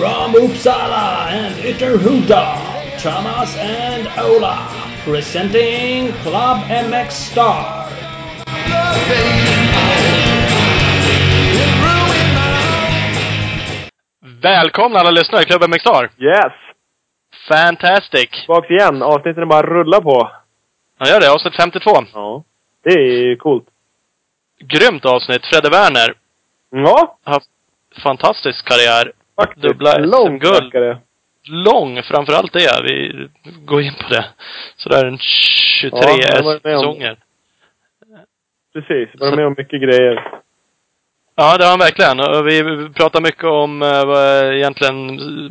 From Uppsala and Ytterhuda, Thomas and Ola, presenting Club MX Star. Välkomna alla lyssnare i klubben McStar! Yes! Fantastic! Tillbaks igen. Avsnitten bara rullar på. Ja, gör det. Avsnitt 52. Ja. Det är coolt. Grymt avsnitt. Fredde Werner. Ja, Haft fantastisk karriär. Faktiskt. Dubbla SM-guld. Lång framförallt det. Vi går in på det. Sådär en 23 Ja, säsonger. Precis. Var med om mycket grejer. Ja, det har han verkligen. Vi pratar mycket om eh, egentligen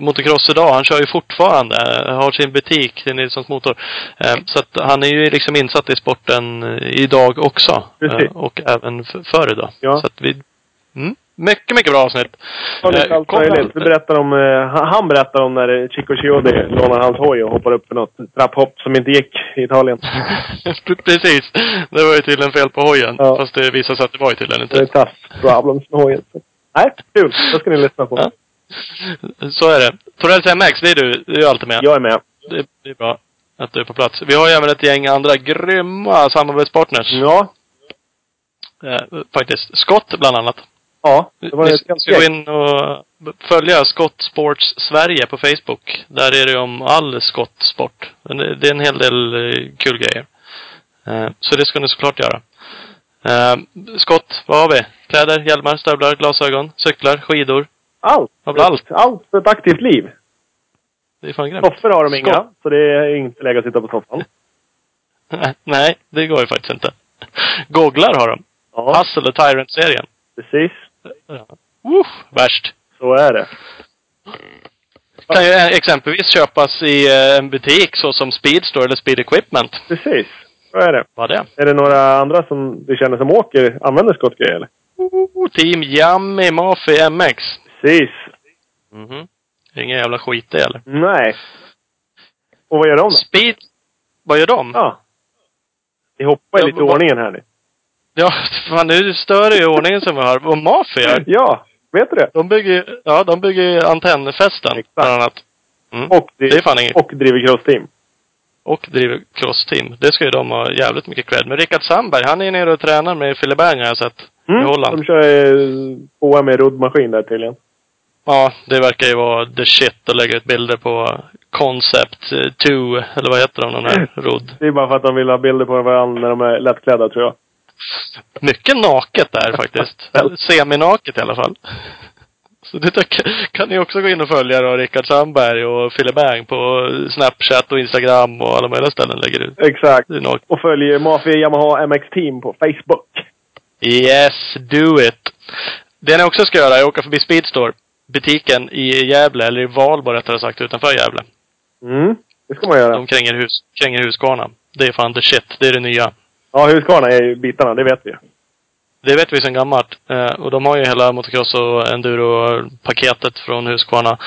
motocross idag. Han kör ju fortfarande. Har sin butik till Nilssons Motor. Eh, Så att han är ju liksom insatt i sporten eh, idag också. Precis. Eh, Och även förr idag. Ja. Så att vi... Mm, mycket, mycket bra avsnitt. Ja, lite Eh, allt möjligt. berättar om, eh, han- berättar om när Chico Chiodi lånade hans hoj och hoppade upp för något trapphopp som inte gick i Italien. Precis. Det var ju tydligen fel på hojen. Ja. Fast det visade sig att det var ju tydligen Det är inte. tough problems med hojen. Nej, kul. Det ska ni lyssna på. Ja. Så är det. Torells MX, det är du. Du är alltid med. Jag är med. Det, det är bra att du är på plats. Vi har ju även ett gäng andra grymma samarbetspartners. Ja. Eh, faktiskt. Scott bland annat. Ja. Det var ett ska ganska gå in och följa Scott Sports Sverige på Facebook. Där är det om all skottsport. Det är en hel del eh, kul grejer. Eh, Så det ska ni såklart göra. Eh, Skott, vad har vi? Kläder, hjälmar, stövlar, glasögon, cyklar, skidor. Allt. Allt. Allt för ett aktivt liv. Det är fan grymt. Soffor har de inga, Skott. så det är inte läge att sitta på soffan. Nej, det går ju faktiskt inte. Googlar har de. Ja, Hustle och Tyrant-serien. precis. Uh, värst. Så är det. Kan ju eh, exempelvis köpas i eh, en butik såsom Speedstore eller Speed Equipment. Precis. Så är det. Vad är det? Är det några andra som du känner som åker, använder skottgrejer eller? Oh, Team Yummy Mafi MX. Precis. Mhm. Ingen jävla skit det eller? Nej. Och vad gör de då? Speed... Vad gör de? Ja. Vi hoppar i lite vad- ordningen här nu. Ja, fan nu stör det ju ordningen som vi har. Vad Mafi gör? Ja, vet du det? De bygger ja de bygger ju antennfästen. Exakt. Bland annat. Mm. Och, Det är fan inget. och driver crossteam. Och driver crossteam. Det ska ju de ha jävligt mycket cred. Men Rickard Sandberg, han är nere och tränar med Bang har jag sett. I Holland. De kör eh, OM med roddmaskin där tydligen. Ja, det verkar ju vara the shit att lägga ut bilder på Concept 2, eller vad heter de, de där rodd. Det är bara för att de vill ha bilder på varandra när de är lättklädda tror jag. Mycket naket där faktiskt. Seminaket i alla fall. Så det kan- ni också gå in och följa då, Rickard Sandberg och Philip Bang på Snapchat och Instagram och alla möjliga ställen lägger ut. Exakt. Och följer Mafia Yamaha MX Team på Facebook. Yes, do it! Det ni också ska göra är att åka förbi Speedstore. Butiken i Gävle, eller i Valborg rättare sagt, utanför Gävle. Mm, det ska man göra. De kränger, hus, kränger Husqvarna. Det är fan the shit. Det är det nya. Ja, Husqvarna är ju bitarna, det vet vi. Det vet vi sedan gammalt. Eh, och de har ju hela motocross och enduro-paketet från Husqvarna.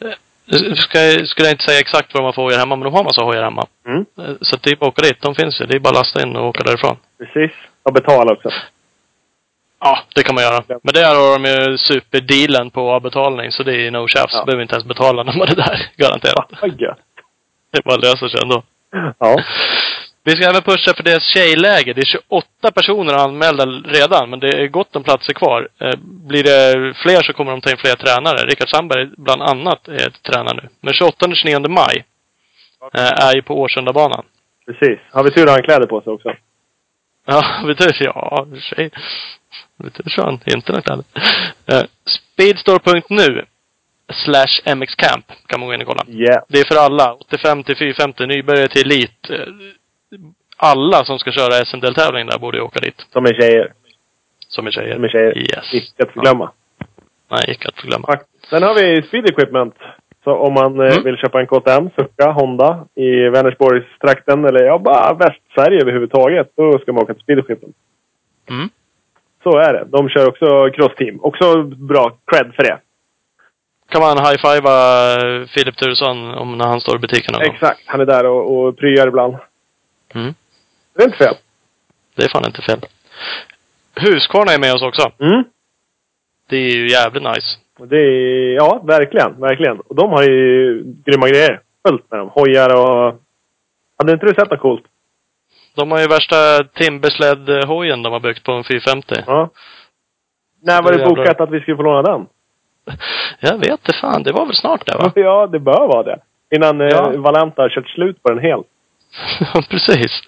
Eh, ska, skulle jag inte säga exakt vad har för hojar hemma, men de har massa hojar hemma. Mm, Eh, så det är bara att åka dit. De finns ju. Det är bara att lasta in och åka därifrån. precis. Och betala också. Ja, det kan man göra. Men där har de ju superdealen på avbetalning, så det är no tjafs. Ja. Behöver inte ens betala när man är där. Garanterat. Gött. Det bara löser sig ändå. Ja. Vi ska även pusha för deras tjejläger. Det är 28 personer anmälda redan, men det är gott om platser kvar. Eh, Blir det fler så kommer de ta in fler tränare. Rickard Sandberg bland annat är ett tränare nu. Men 28-29 maj eh, är ju på Årsundabanan. Precis. Har vi tur har han kläder på sig också. Ja, vet du? Ja, i och för sig. Vet du, så han internet eller? Eh, Speedstore.nu slash mxcamp kan man gå in och kolla. Yeah. Det är för alla. 85 till 450, nybörjare till elit. Eh, Alla som ska köra SM-deltävling där borde ju åka dit. Som är tjejer. Som är tjejer. Som är tjejer. Yes. Icke att förglömma. Nej, icke att förglömma. Sen har vi Speed Equipment. Så om man eh, Mm. vill köpa en KTM, Succa, Honda i Vänersborgstrakten eller ja, bara Västsverige överhuvudtaget, då ska man åka till Speed Equipment. Mm. Så är det. De kör också crossteam. Också bra cred för det. Kan man high-fivea eh, Filip Turesson om när han står i butiken? Exakt. Han är där och, och pryar ibland. Mm. Det är inte fel. Det är fan inte fel. Husqvarna är med oss också. Mm. Det är ju jävligt nice. Det är, ja, verkligen, verkligen. Och de har ju grymma grejer. Fullt med dem. Hojar och... Hade inte du sett något coolt? De har ju värsta Timbersled-hojen de har byggt på en 450. Ja. När var Det det bokat att vi skulle få låna den? Jag vet inte fan, det var väl snart det va? Ja, det bör vara det. Innan Ja. eh, Valenta har kört slut på den helt. Ja, precis.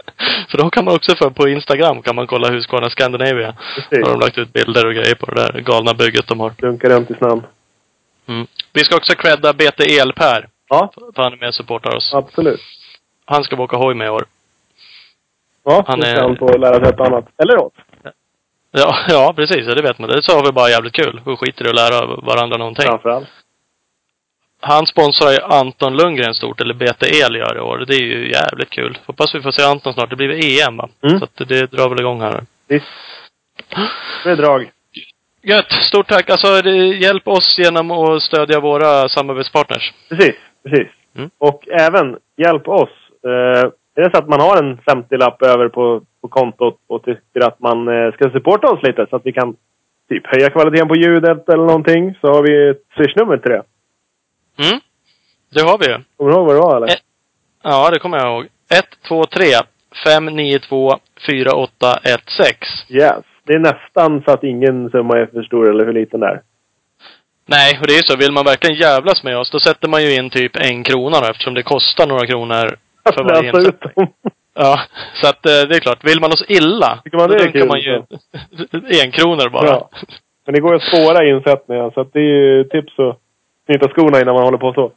För då kan man också få på Instagram kan man kolla Husqvarna Scandinavia. Då Precis. har de lagt ut bilder och grejer på det där galna bygget de har. Dunkar runt i snön. Mm. Vi ska också credda BT Elper. Ja, För han är med och supportar oss. absolut. Han ska åka hoj med i år. Ja, Han är- han få lära sig ett annat. Eller oss. Ja, ja precis. Ja, det vet man. Det sa vi bara jävligt kul. Vi skiter i att lära varandra någonting. Framförallt. Han sponsrar ju Anton Lundgren stort, eller BT El gör i år. Det är ju jävligt kul. Hoppas vi får se Anton snart. Det blir väl EM va? Mm. Så att det drar väl igång här. Visst. Det är drag. Gött! Stort tack! Alltså, hjälp oss genom att stödja våra samarbetspartners. Precis, precis. Mm. Och även hjälp oss. Eh, är det så att man har en 50-lapp över på, på kontot och tycker att man eh, ska supporta oss lite så att vi kan typ höja kvaliteten på ljudet eller någonting så har vi ett swishnummer till det. Mm. Det har vi ju. Kommer du ihåg vad det var eller? Eh. Ja, det kommer jag ihåg. 123 592 4816. Yes. Det är nästan så att ingen summa är för stor eller för liten där. Nej, och det är ju så. Vill man verkligen jävlas med oss, då sätter man ju in typ en krona då, eftersom det kostar några kronor Att för varje läsa ut dem. Ja, så att eh, det är klart. Vill man oss illa, Tycker man då det är kul, man ju en kronor bara. Ja. Men det går ju att spåra insättningar så att det är ju tips att knyta skorna innan man håller på så.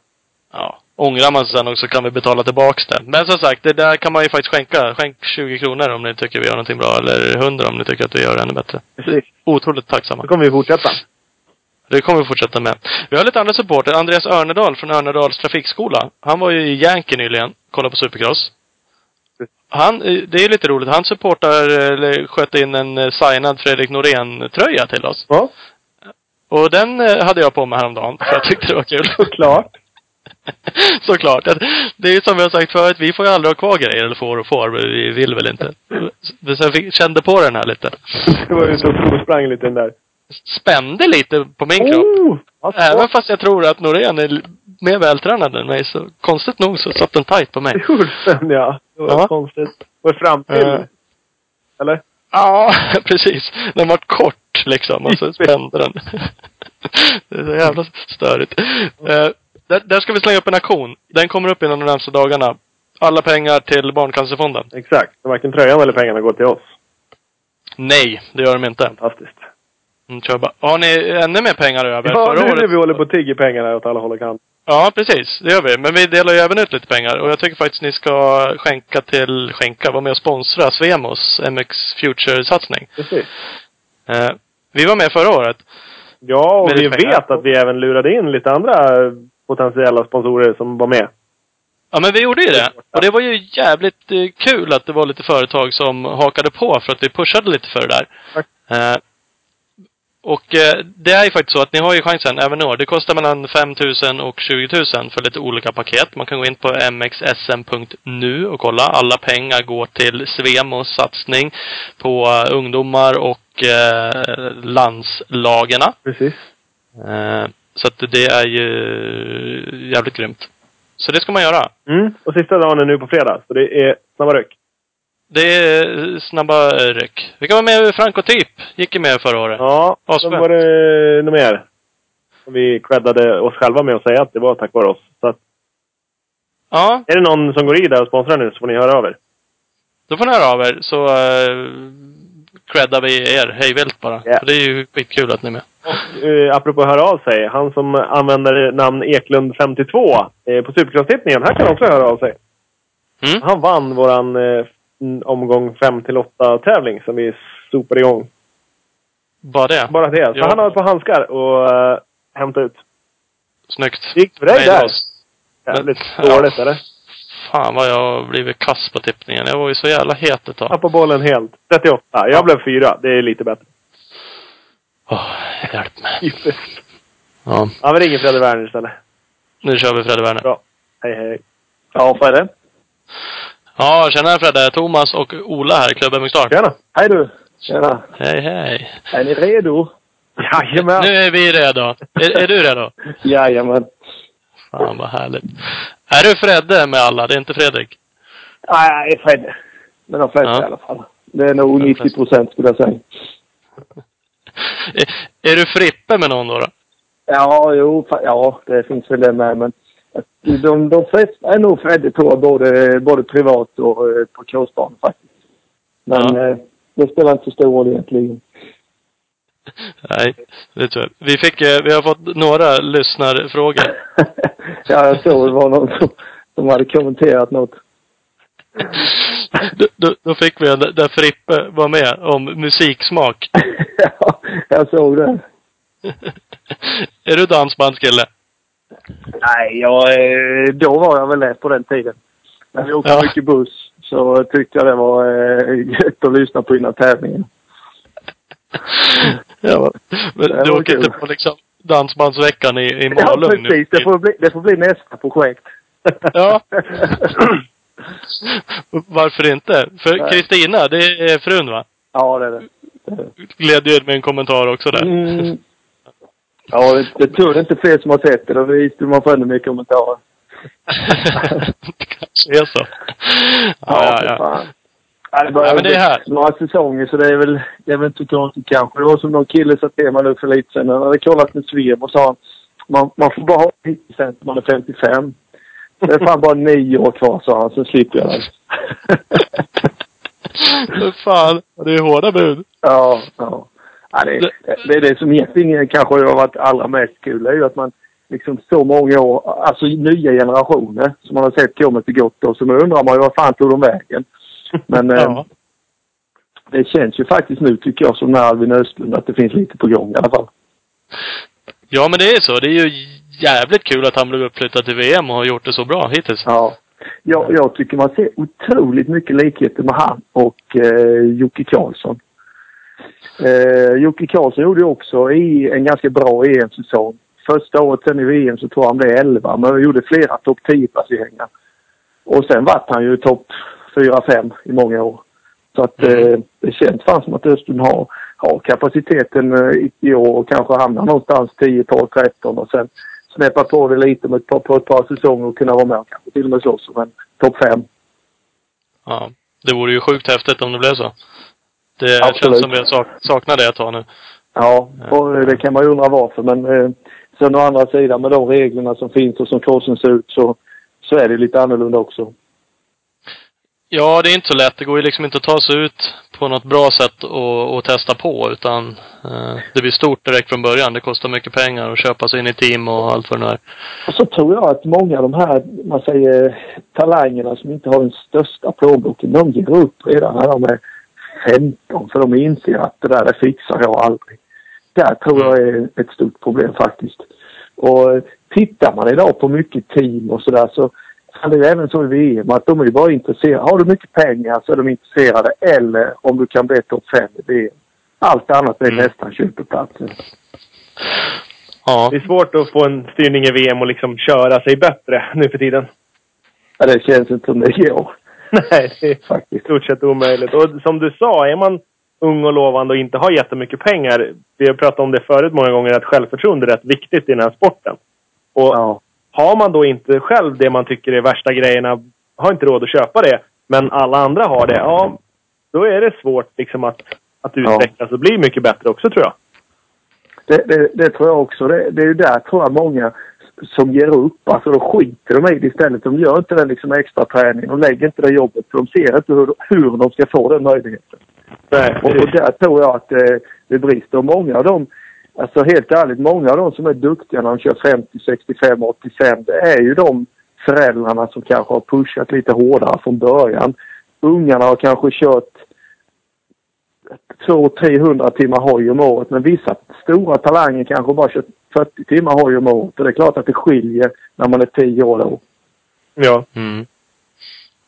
Ja. Ångrar man sig sen också kan vi betala tillbaks det. Men som sagt, det där kan man ju faktiskt skänka. Skänk 20 kronor om ni tycker vi gör någonting bra. Eller 100 om ni tycker att vi gör det ännu bättre. Precis. Otroligt tacksamma. Så kommer vi fortsätta. Det kommer vi fortsätta med. Vi har lite andra supporter. Andreas Örnedal från Örnedals trafikskola. Han var ju i Yankee nyligen. Kollade på Supercross. Han, det är lite roligt. Han supportar, eller sköt in en eh, signad Fredrik Norén-tröja till oss. Ja, Och den eh, hade jag på mig häromdagen. För jag tyckte det var kul. såklart. Såklart. Det är ju som vi har sagt förut, vi får ju aldrig ha kvar grejer, eller får och får, men vi vill väl inte. Så jag fick, kände på den här lite. Det var ute och provsprang lite den där. Spände lite på min kropp. Oh, vad Även svårt. fast jag tror att Norén är mer vältränad än mig, så konstigt nog så satt den tight på mig. Det gjorde den ja. Det var Ja. konstigt. Var fram till? Eh. Eller? Ja, precis. Den var kort liksom, och så spände den. Det är så jävla störigt. Eh, där, där ska vi slänga upp en aktion. Den kommer upp inom de närmaste dagarna. Alla pengar till Barncancerfonden. Exakt. Varken tröjan eller pengarna går till oss. Nej, det gör de inte. Fantastiskt. Mm, tror jag bara. Har ni ännu mer pengar över? Ja, nu Förra när året... vi håller på och tigger pengar här åt alla håll och kanter. Ja, precis. Det gör vi. Men vi delar ju även ut lite pengar. Och jag tycker faktiskt ni ska skänka till, skänka, vara med och sponsra Svemos MX Future-satsning. Precis. Eh, vi var med förra året. Ja, och Med vi vet att vi även lurade in lite andra potentiella sponsorer som var med. Ja, men vi gjorde ju det. Och det var ju jävligt eh, kul att det var lite företag som hakade på för att vi pushade lite för det där. Tack. Eh, och eh, det är ju faktiskt så att ni har ju chansen även i år. Det kostar mellan 5 000 och 20 000 för lite olika paket. Man kan gå in på mxsm.nu och kolla. Alla pengar går till Svemos satsning på eh, ungdomar och eh, landslagarna. Precis. Eh, så att det är ju jävligt grymt. Så det ska man göra. Mm. Och sista dagen är nu på fredag, så det är snabba ryck. Det är snabba ryck. Vi kan vara med Franco Typ. Gick ju med förra året. Ja, sen var det något mer. Som vi creddade oss själva med att säga att det var tack vare oss. Så att, Ja, är det någon som går i där och sponsrar nu så får ni höra av er. då får ni höra av er så uh, creddar vi er hejvilt bara. Ja. För det är ju skitkul att ni är med. Och eh, apropå höra av sig. Han som använder namn Eklund52 eh, på Supercross-tippningen. Han kan också höra av sig. Mm. Han vann våran eh, mm, omgång 5 till 8 tävling som vi sopade igång. Bara det. Bara det. Så Ja. han har ett par handskar och uh, hämta ut. Snyggt. Gick för dig där? Jävligt Ja. dåligt eller? Fan vad jag har blivit kass på tippningen. Jag var ju så jävla het ett tag. Tappade bollen helt. 38. Jag Ja. blev fyra. Det är lite bättre. Åh, hjälp mig. Typiskt. Ja, Ja, vi ringer Fredde Werner istället. nu kör vi Fredde Werner. Bra. Hej, hej. Ja, vad är det? Ja, tjena Fredde. Thomas och Ola här i Klubben McStar. Tjena. Hej du! Tjena! Hej, hej. Är ni redo? Jajamän! Nu är vi redo. Är, är du redo? Jajamän. Fan vad härligt. Är du Fredde med alla? Det är inte Fredrik? Nej, Fred. Men de flesta Ja. i alla fall. Det är nog De 90 procent skulle jag säga. Är, är du Frippe med någon då? då? Ja, jo, ja, det finns väl det med. Men de, de flesta är nog jag, både, både privat och eh, på kursbanan faktiskt. Men Ja. eh, det spelar inte så stor roll egentligen. Nej, det tror jag. Vi fick, eh, vi har fått några lyssnarfrågor. ja, jag såg det var någon som, som hade kommenterat något. Då, då, då fick vi en där Frippe var med om musiksmak. ja, jag såg det. är du dansbandskille? Nej, jag, eh, då var jag väl det på den tiden. När vi åkte Ja. mycket buss så tyckte jag det var eh, gött att lyssna på innan tävlingen. Ja, men du åker kul. inte på liksom dansbandsveckan i, i Ja, Malung nu? precis. Det får, bli, det får bli nästa projekt. Ja. Varför inte? För. Kristina, det är frun va? ja, det är det. ju med en kommentar också där. Mm. Ja, det, det tror jag inte fler som har sett det. Då visste man får ännu mer kommentarer. det kanske är så. Ja, ja, ja. fan. Ja, det börjar Ja, men det är här. några säsonger så det är väl, det är väl inte konstigt kanske. Det var som någon kille sa till mig nu för lite sedan. Han hade kollat med Sveb och sa man, man får bara ha 90 cent när man är 55. Det är fan bara nio år kvar sa han, så slipper jag det. För fan. Det är hårda bud. Ja, ja. Ja det, det är det som egentligen kanske har varit allra mest kul. Det är ju att man liksom så många år, alltså nya generationer som man har sett komma till gott och så nu undrar man ju vad fan tog de vägen? Men eh, Ja. det känns ju faktiskt nu tycker jag som när Albin Östlund att det finns lite på gång i alla fall. ja, men det är så. Det är ju jävligt kul att han blev uppflyttad till VM och har gjort det så bra hittills. Ja. Jag, jag tycker man ser otroligt mycket likheter med han och eh, Jocke Karlsson. Eh, Jocke Karlsson gjorde ju också i en ganska bra EM-säsong. Första året sen i VM så jag han blev 11 men gjorde flera topp 10-placeringar. Och sen vart han ju topp 4-5 i många år. Så att eh, det känns fan som att Östlund har, har kapaciteten eh, i, i år och kanske hamnar någonstans 10, 12, 13 och sen snäppa på det lite med ett par, på ett par säsonger och kunna vara med och kanske till och med slåss om en topp 5. Ja. Det vore ju sjukt häftigt om det blev så. Det Absolut. känns som vi sak saknat det ett tag nu. Ja, och eh, det kan man ju undra varför men eh, sen å andra sidan med de reglerna som finns och som kursen ser ut så, så är det lite annorlunda också. Ja, det är inte så lätt. Det går ju liksom inte att ta sig ut på något bra sätt och, och testa på utan eh, det blir stort direkt från början. Det kostar mycket pengar att köpa sig in i team och allt vad det nu är. Och så tror jag att många av de här, man säger talangerna som inte har den största plånboken, de ger upp redan när de är 15 för de inser att det där det fixar jag aldrig. Där tror jag är ett stort problem faktiskt. Och tittar man idag på mycket team och sådär så fan, det är även så i VM att de är ju bara intresserade. Har du mycket pengar så är de intresserade eller om du kan bli topp 5 i VM. Allt annat är Mm. nästan köpeplatser. Ja. Det är svårt att få en styrning i VM och liksom köra sig bättre nu för tiden. Ja, det känns inte som det går Nej, det är faktiskt. stort sett omöjligt. Och som du sa, är man ung och lovande och inte har jättemycket pengar. Vi har pratat om det förut många gånger, att självförtroende är rätt viktigt i den här sporten. Och Ja. har man då inte själv det man tycker är värsta grejerna, har inte råd att köpa det, men alla andra har det, ja, då är det svårt liksom att, att utvecklas och bli mycket bättre också tror jag. Det, det, det tror jag också. Det, det är ju där tror jag många som ger upp. Alltså då skiter de i det istället. De gör inte den liksom extra träningen. De lägger inte det jobbet. För de ser inte hur, hur de ska få den möjligheten. Nej, Och, och där tror jag att det, det brister. Och många av dem, alltså helt ärligt, många av dem som är duktiga när de kör 50, 65, 85. Det är ju de föräldrarna som kanske har pushat lite hårdare från början. Ungarna har kanske kört 200-300 timmar hoj om året. Men vissa stora talanger kanske bara kört 40 timmar hoj om året. Och det är klart att det skiljer när man är 10 år då. ja. Mm.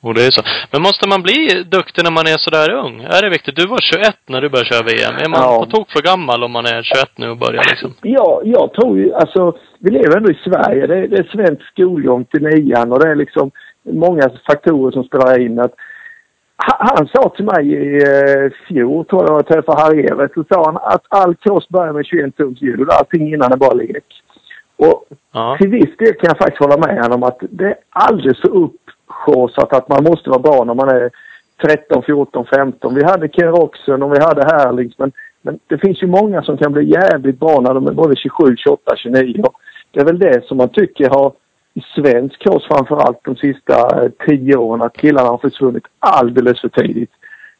Och det är så. Men måste man bli duktig när man är sådär ung? Är det viktigt? Du var 21 när du började köra VM. Är man Ja. på tok för gammal om man är 21 nu och börjar liksom? Ja, jag tror ju, alltså vi lever ändå i Sverige. Det, det är svensk skolgång till nian och det är liksom många faktorer som spelar in. Att han, sa till mig i eh, fjol, tror jag, jag träffade Harry Evert, så sa han att all cross börjar med 21 tums hjul. Allting innan är bara lek. Och Ja. till viss del kan jag faktiskt hålla med honom att det är alldeles för uppsjåsat att man måste vara bra när man är 13, 14, 15. Vi hade Ken Roxen och vi hade Herlings men, men det finns ju många som kan bli jävligt bra när de är både 27, 28, 29. Och Det är väl det som man tycker har svensk cross framförallt de sista eh, tio åren att killarna har försvunnit alldeles för tidigt.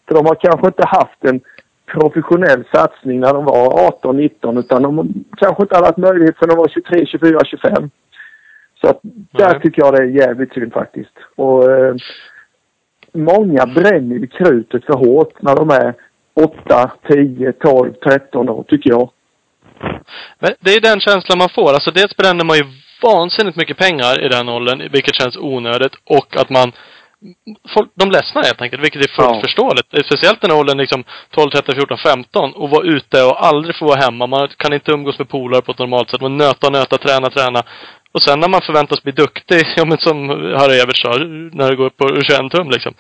För de har kanske inte haft en professionell satsning när de var 18, 19 utan de kanske inte hade haft möjlighet för när de var 23, 24, 25. Så att där Nej. tycker jag det är jävligt synd faktiskt. Och eh, många bränner ju krutet för hårt när de är 8, 10, 12, 13 år tycker jag. Men det är den känslan man får. Alltså dels bränner man ju vansinnigt mycket pengar i den åldern, vilket känns onödigt. Och att man Folk, de ledsnar helt enkelt, vilket är fullt Ja. förståeligt. Speciellt den här åldern liksom 12, 13, 14, 15 och vara ute och aldrig få vara hemma. Man kan inte umgås med polare på ett normalt sätt. Man nöta, nöta, träna, träna. Och sen när man förväntas bli duktig, ja men som Harry Evert sa, när det går upp på 21 tum liksom.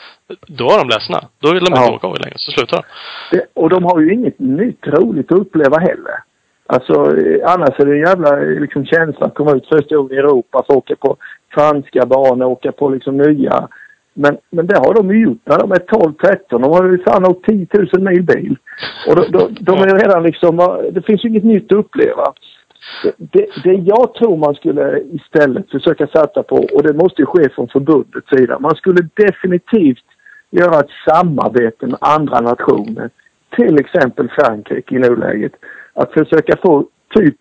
Då är de ledsna. Då vill de inte Ja. åka längre, så slutar de. Det, och de har ju inget nytt roligt att uppleva heller. Alltså annars är det en jävla liksom, känsla att komma ut första gången i Europa, få åka på franska banor, åka på liksom nya. Men, men det har de ju gjort när de är 12-13. De har ju fan åkt 10 000 mil bil. Och då, då, de är redan liksom, det finns ju inget nytt att uppleva. Det, det, det jag tror man skulle istället försöka satsa på, och det måste ju ske från förbundets sida, man skulle definitivt göra ett samarbete med andra nationer. Till exempel Frankrike i nuläget. Att försöka få typ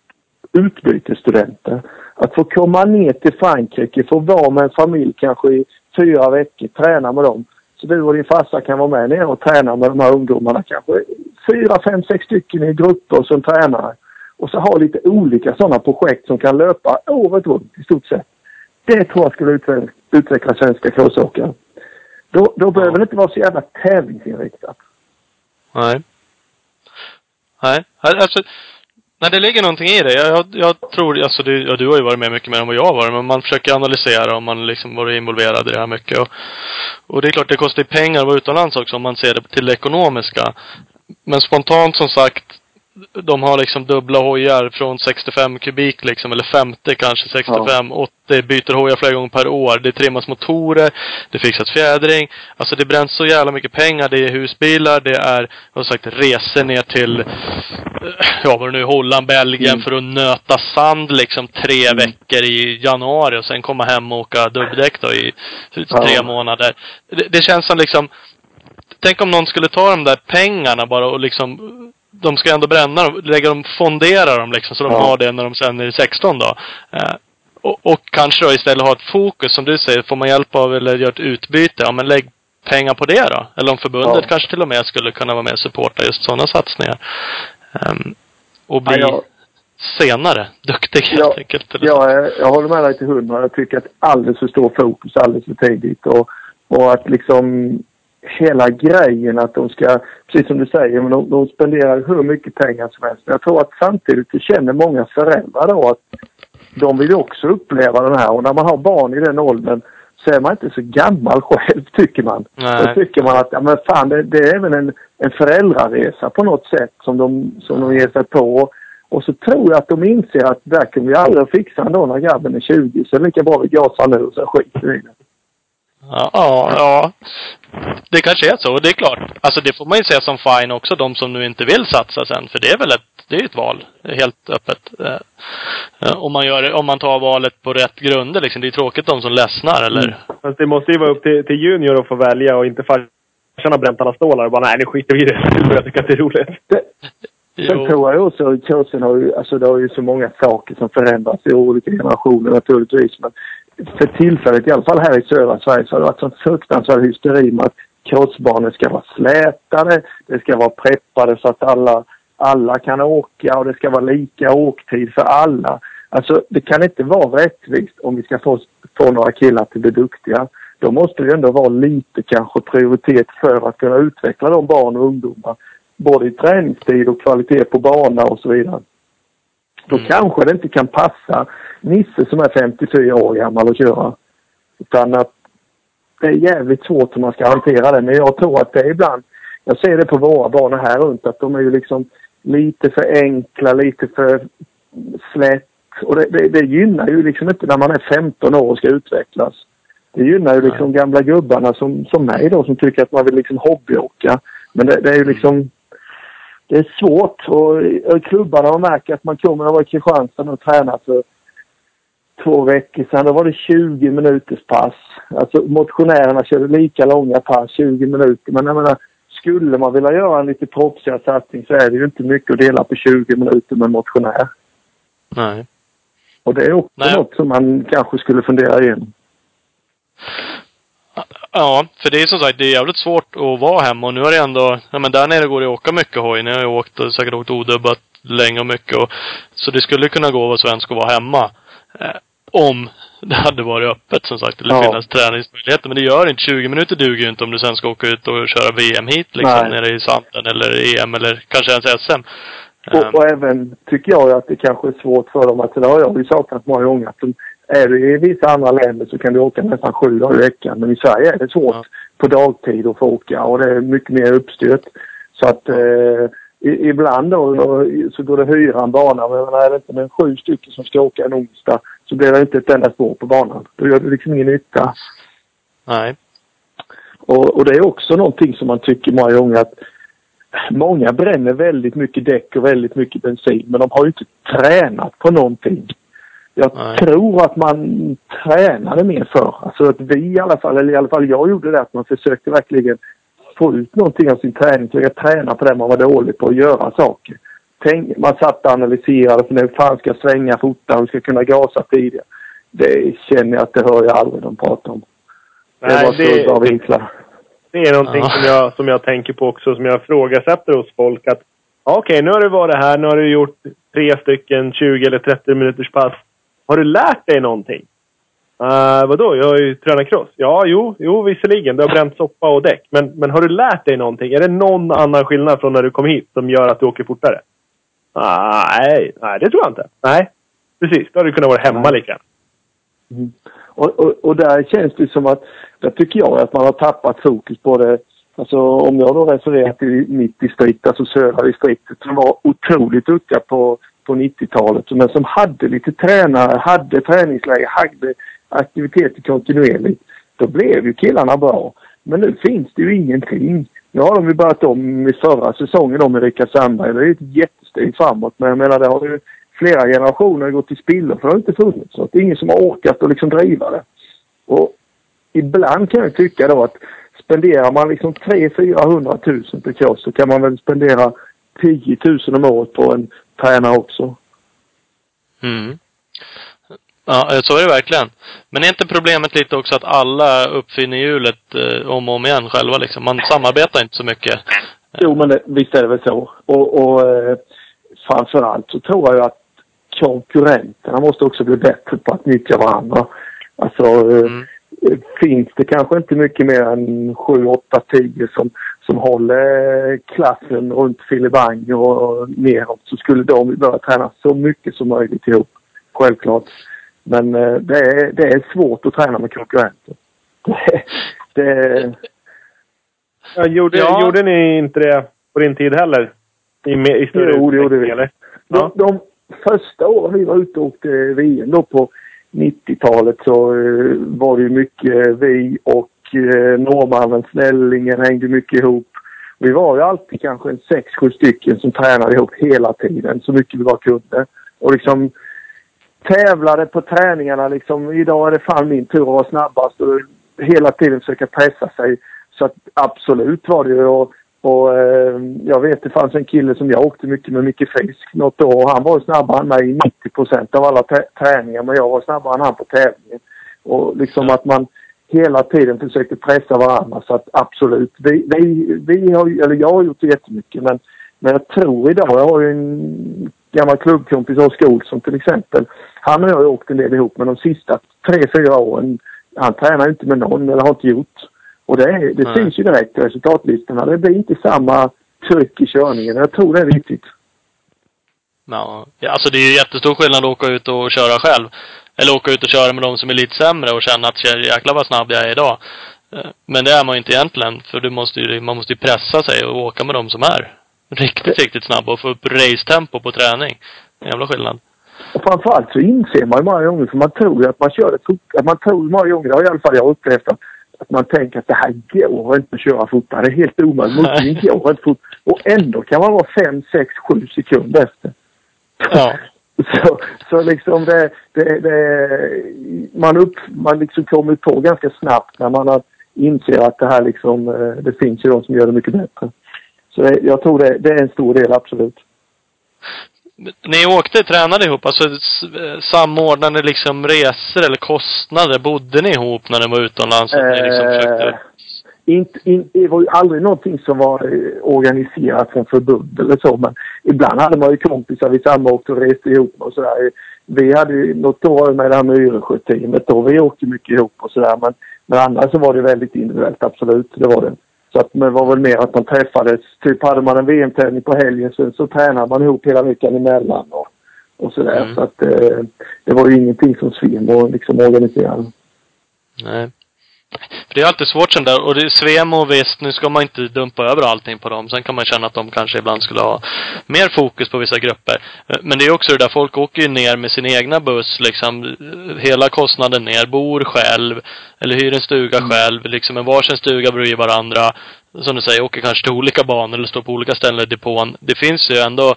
utbytesstudenter. Att få komma ner till Frankrike, få vara med en familj kanske i fyra veckor, träna med dem. Så du och din farsa kan vara med ner och träna med de här ungdomarna kanske fyra, fem, sex stycken i grupper som tränare. Och så ha lite olika sådana projekt som kan löpa året runt i stort sett. Det tror jag skulle utveckla, utveckla svenska crossåkare. Då, då behöver det inte vara så jävla tävlingsinriktat. Nej. Nej. Alltså, när det ligger någonting i det. Jag, jag, jag tror, alltså du, ja, du har ju varit med mycket mer än vad jag har varit, men man försöker analysera om man liksom varit involverad i det här mycket. Och, och det är klart, det kostar ju pengar att vara utomlands också om man ser det till det ekonomiska. Men spontant som sagt, de har liksom dubbla hojar från 65 kubik liksom, eller 50 kanske, 65, 80, byter hojar flera gånger per år. Det trimmas motorer, det fixas fjädring. Alltså det bränns så jävla mycket pengar. Det är husbilar, det är, som sagt, resor ner till, eh, ja vad det nu Holland, Belgien Mm. för att nöta sand liksom tre veckor i januari och sen komma hem och åka dubbdäck då i Ja. tre månader. Det, det känns som liksom, tänk om någon skulle ta de där pengarna bara och liksom de ska ändå bränna dem, lägga dem, fondera dem liksom så de Ja. har det när de sen är 16 då. Eh, och, och kanske då istället ha ett fokus som du säger, får man hjälp av eller gör ett utbyte, ja men lägg pengar på det då. Eller om förbundet Ja. kanske till och med skulle kunna vara med och supporta just sådana satsningar. Ehm, och bli Ja, senare duktig helt Ja, enkelt. Eller Jag, jag håller med dig till hundra. Jag tycker att alldeles för stor fokus alldeles för tidigt. Och, och att liksom hela grejen att de ska, precis som du säger, men de, de spenderar hur mycket pengar som helst. Men jag tror att samtidigt så känner många föräldrar då att de vill också uppleva den här. Och när man har barn i den åldern så är man inte så gammal själv tycker man. Nej. Då tycker man att, ja men fan det, det är även en, en föräldraresa på något sätt som de, som de ger sig på. Och så tror jag att de inser att där kan vi aldrig fixa ändå när grabben är 20. Så det är lika bra vi gasar nu och sen skiter vi i det. Ja, ja, ja. Det kanske är så. Och det är klart. Alltså det får man ju säga som fine också, de som nu inte vill satsa sen. För det är väl ett, det är ett val. Helt öppet. Eh, eh, om man gör om man tar valet på rätt grunder liksom. Det är tråkigt de som ledsnar eller? Fast det måste ju vara upp till, till Junior att få välja och inte farsan har bränt alla stålar och bara nej, nu skiter vi i det. Jag tycker att det är roligt. Sen tror jag också att har ju, alltså det har ju så många saker som förändras i olika generationer naturligtvis. Men för tillfället, i alla fall här i södra Sverige, så har det varit sån fruktansvärd hysteri med att crossbanor ska vara slätade, det ska vara preppade så att alla, alla kan åka och det ska vara lika åktid för alla. Alltså det kan inte vara rättvist om vi ska få, få några killar att bli duktiga. Då måste det ändå vara lite kanske prioritet för att kunna utveckla de barn och ungdomar både i träningstid och kvalitet på bana och så vidare. Då Mm. kanske det inte kan passa Nisse som är 54 år gammal att köra. Utan att det är jävligt svårt hur man ska hantera det. Men jag tror att det är ibland, jag ser det på våra banor här runt, att de är ju liksom lite för enkla, lite för slätt. Och det, det, det gynnar ju liksom inte när man är 15 år och ska utvecklas. Det gynnar ju liksom gamla gubbarna som, som mig då som tycker att man vill liksom hobbyåka. Men det, det är ju liksom det är svårt och, och klubbarna har märkt att man kommer, jag var i Kristianstad och tränade för två veckor sedan. Då var det 20 minuters pass. Alltså motionärerna körde lika långa pass, 20 minuter. Men jag menar, skulle man vilja göra en lite proffsigare satsning så är det ju inte mycket att dela på 20 minuter med motionär. Nej. Och det är också Nej. något som man kanske skulle fundera igenom. Ja, för det är som sagt, det är jävligt svårt att vara hemma och nu har det ändå, ja men där nere går det att åka mycket hoj. Ni har ju åkt, och säkert åkt odubbat länge och mycket och, så det skulle kunna gå att vara svensk och vara hemma. Om det hade varit öppet som sagt, eller Ja. finnas träningsmöjligheter. Men det gör inte. 20 minuter duger ju inte om du sen ska åka ut och köra VM hit liksom, Nej. nere i Sanden eller EM eller kanske ens SM. Och, Eh, och även tycker jag att det kanske är svårt för dem att, det har jag ju saknat många gånger, att de, är du i vissa andra länder så kan du åka nästan sju dagar i veckan. Men i Sverige är det svårt Ja. på dagtid att få åka och det är mycket mer uppstyrt. Så att eh, i, ibland då så går det att hyra en bana. Men jag menar, är det inte med sju stycken som ska åka en onsdag så blir det inte ett enda spår på banan. Då gör det liksom ingen nytta. nej. Och, och det är också någonting som man tycker många gånger att många bränner väldigt mycket däck och väldigt mycket bensin men de har ju inte tränat på någonting. Jag Nej. tror att man tränade mer förr. Alltså att vi i alla fall, eller i alla fall jag gjorde det, att man försökte verkligen få ut någonting av sin träning. Försöka träna på det man var dålig på och göra saker. Tänk, man satt och analyserade för nu fan ska svänga fortare och ska kunna gasa tidigare. Det känner jag att det hör jag aldrig de prata om. Det Nej, var det- så bra vinklar. Det är någonting Ja. som, jag, som jag tänker på också, som jag ifrågasätter hos folk. Att okej, nu har du varit här, nu har du gjort tre stycken 20 eller 30 minuters pass. Har du lärt dig någonting? Uh, vadå? Jag har ju tränat cross. Ja, jo, jo, visserligen. Du har bränt soppa och däck. Men, men har du lärt dig någonting? Är det någon annan skillnad från när du kom hit som gör att du åker fortare? Ah, nej, nej, det tror jag inte. Nej, precis. Då hade du kunnat vara hemma lika. Mm. Och, och, och där känns det som att, där tycker jag att man har tappat fokus på det. Alltså om jag då refererar till mitt distrikt, alltså södra distriktet, som var otroligt duktiga på, på 90-talet. Men som hade lite tränare, hade träningsläger, hade aktiviteter kontinuerligt. Då blev ju killarna bra. Men nu finns det ju ingenting. Nu har de ju börjat om i förra säsongen då med Rickard Sandberg. Det är ett jättesteg framåt. Men jag menar det har ju flera generationer gått till spillo för det har inte funnits. Så att det är ingen som har orkat att liksom driva det. Och ibland kan jag tycka då att spenderar man liksom 300 000 på kurs så kan man väl spendera 10 000 om året på en tränare också. Mm. Ja, eh, så är det verkligen. Men är inte problemet lite också att alla uppfinner hjulet eh, om och om igen själva liksom? Man samarbetar inte så mycket. Jo, men det, visst är det väl så. Och, och eh, framförallt så tror jag att konkurrenterna måste också bli bättre på att nyttja varandra. Alltså, eh, Mm. finns det kanske inte mycket mer än 7, 8, 10 som, som håller klassen runt filibang och neråt så skulle de börja träna så mycket som möjligt ihop. Självklart. Men eh, det, är, det är svårt att träna med konkurrenter. Det, det, Ja, gjorde, Ja. gjorde ni inte det på din tid heller? I, i större Jo, det gjorde vi. Eller? De, de första åren vi var ute och åkte VM då på 90-talet så eh, var det ju mycket vi och uh, norrmannen Snällingen hängde mycket ihop. Vi var ju alltid kanske en sex, sju stycken som tränade ihop hela tiden så mycket vi bara kunde. Och liksom tävlade på träningarna liksom. Idag är det fan min tur att vara snabbast och hela tiden försöka pressa sig. Så att absolut var det ju. Och, och eh, jag vet det fanns en kille som jag åkte mycket med, Micke Frisk, något år. Han var snabbare än mig i 90 procent av alla träningar. Men jag var snabbare än han på tävlingen. Och liksom att man hela tiden försökte pressa varandra. Så att absolut. Vi, vi, vi har, eller jag har gjort det jättemycket. Men, men jag tror idag, jag har ju en gammal klubbkompis, Oskar Olsson till exempel. Han och jag har åkt en del ihop men de sista tre, fyra åren, han tränar inte med någon eller har inte gjort. Och det, är, det Nej. syns ju direkt i resultatlistorna. Det blir inte samma tryck i körningen. Jag tror det är viktigt. Ja, ja, alltså det är ju jättestor skillnad att åka ut och köra själv. Eller åka ut och köra med de som är lite sämre och känna att jäklar vad snabb jag är idag. Eh, Men det är man ju inte egentligen, för du måste ju, man måste ju pressa sig och åka med de som är riktigt, riktigt snabba och få upp racetempo på träning. En jävla skillnad. Och framförallt så inser man ju många gånger, för man tror ju att man kör det fort. Att man tror många gånger, det har i alla fall jag upplevt, att, att man tänker att det här går inte att köra fortare. Det är helt omöjligt. Motorn går inte fort. Och ändå kan man vara 5, 6, 7 sekunder efter. Ja. Så, så liksom det, det, det man, upp, man liksom kommer på ganska snabbt när man har inser att det här liksom, eh, det finns ju de som gör det mycket bättre. Så jag tror det, det är en stor del, absolut. Ni åkte, tränade ihop, alltså eh, samordnade liksom resor eller kostnader? Bodde ni ihop när ni var utomlands? Att ni liksom Eh, försökte... inte, in, det var ju aldrig någonting som var eh, organiserat från förbund eller så. Men ibland hade man ju kompisar vi samåkte och reste ihop och sådär. Vi hade ju något år med det här med Yresjö-teamet då. Vi åkte mycket ihop och sådär. Men, men annars så var det väldigt individuellt, absolut. Det var det. Så att det var väl mer att man träffades. Typ hade man en VM-tävling på helgen så, så tränade man ihop hela veckan emellan och, och sådär. Mm. Så att eh, det var ju ingenting som Svemo liksom organiserade. Nej. För det är alltid svårt sånt där. Och det är Svemo, visst, nu ska man inte dumpa över allting på dem. Sen kan man känna att de kanske ibland skulle ha mer fokus på vissa grupper. Men det är också det där, folk åker ju ner med sin egna buss liksom. Hela kostnaden ner, bor själv. Eller hyr en stuga själv. Liksom en varsin stuga bredvid varandra. Som du säger, åker kanske till olika banor eller står på olika ställen i depån. Det finns ju ändå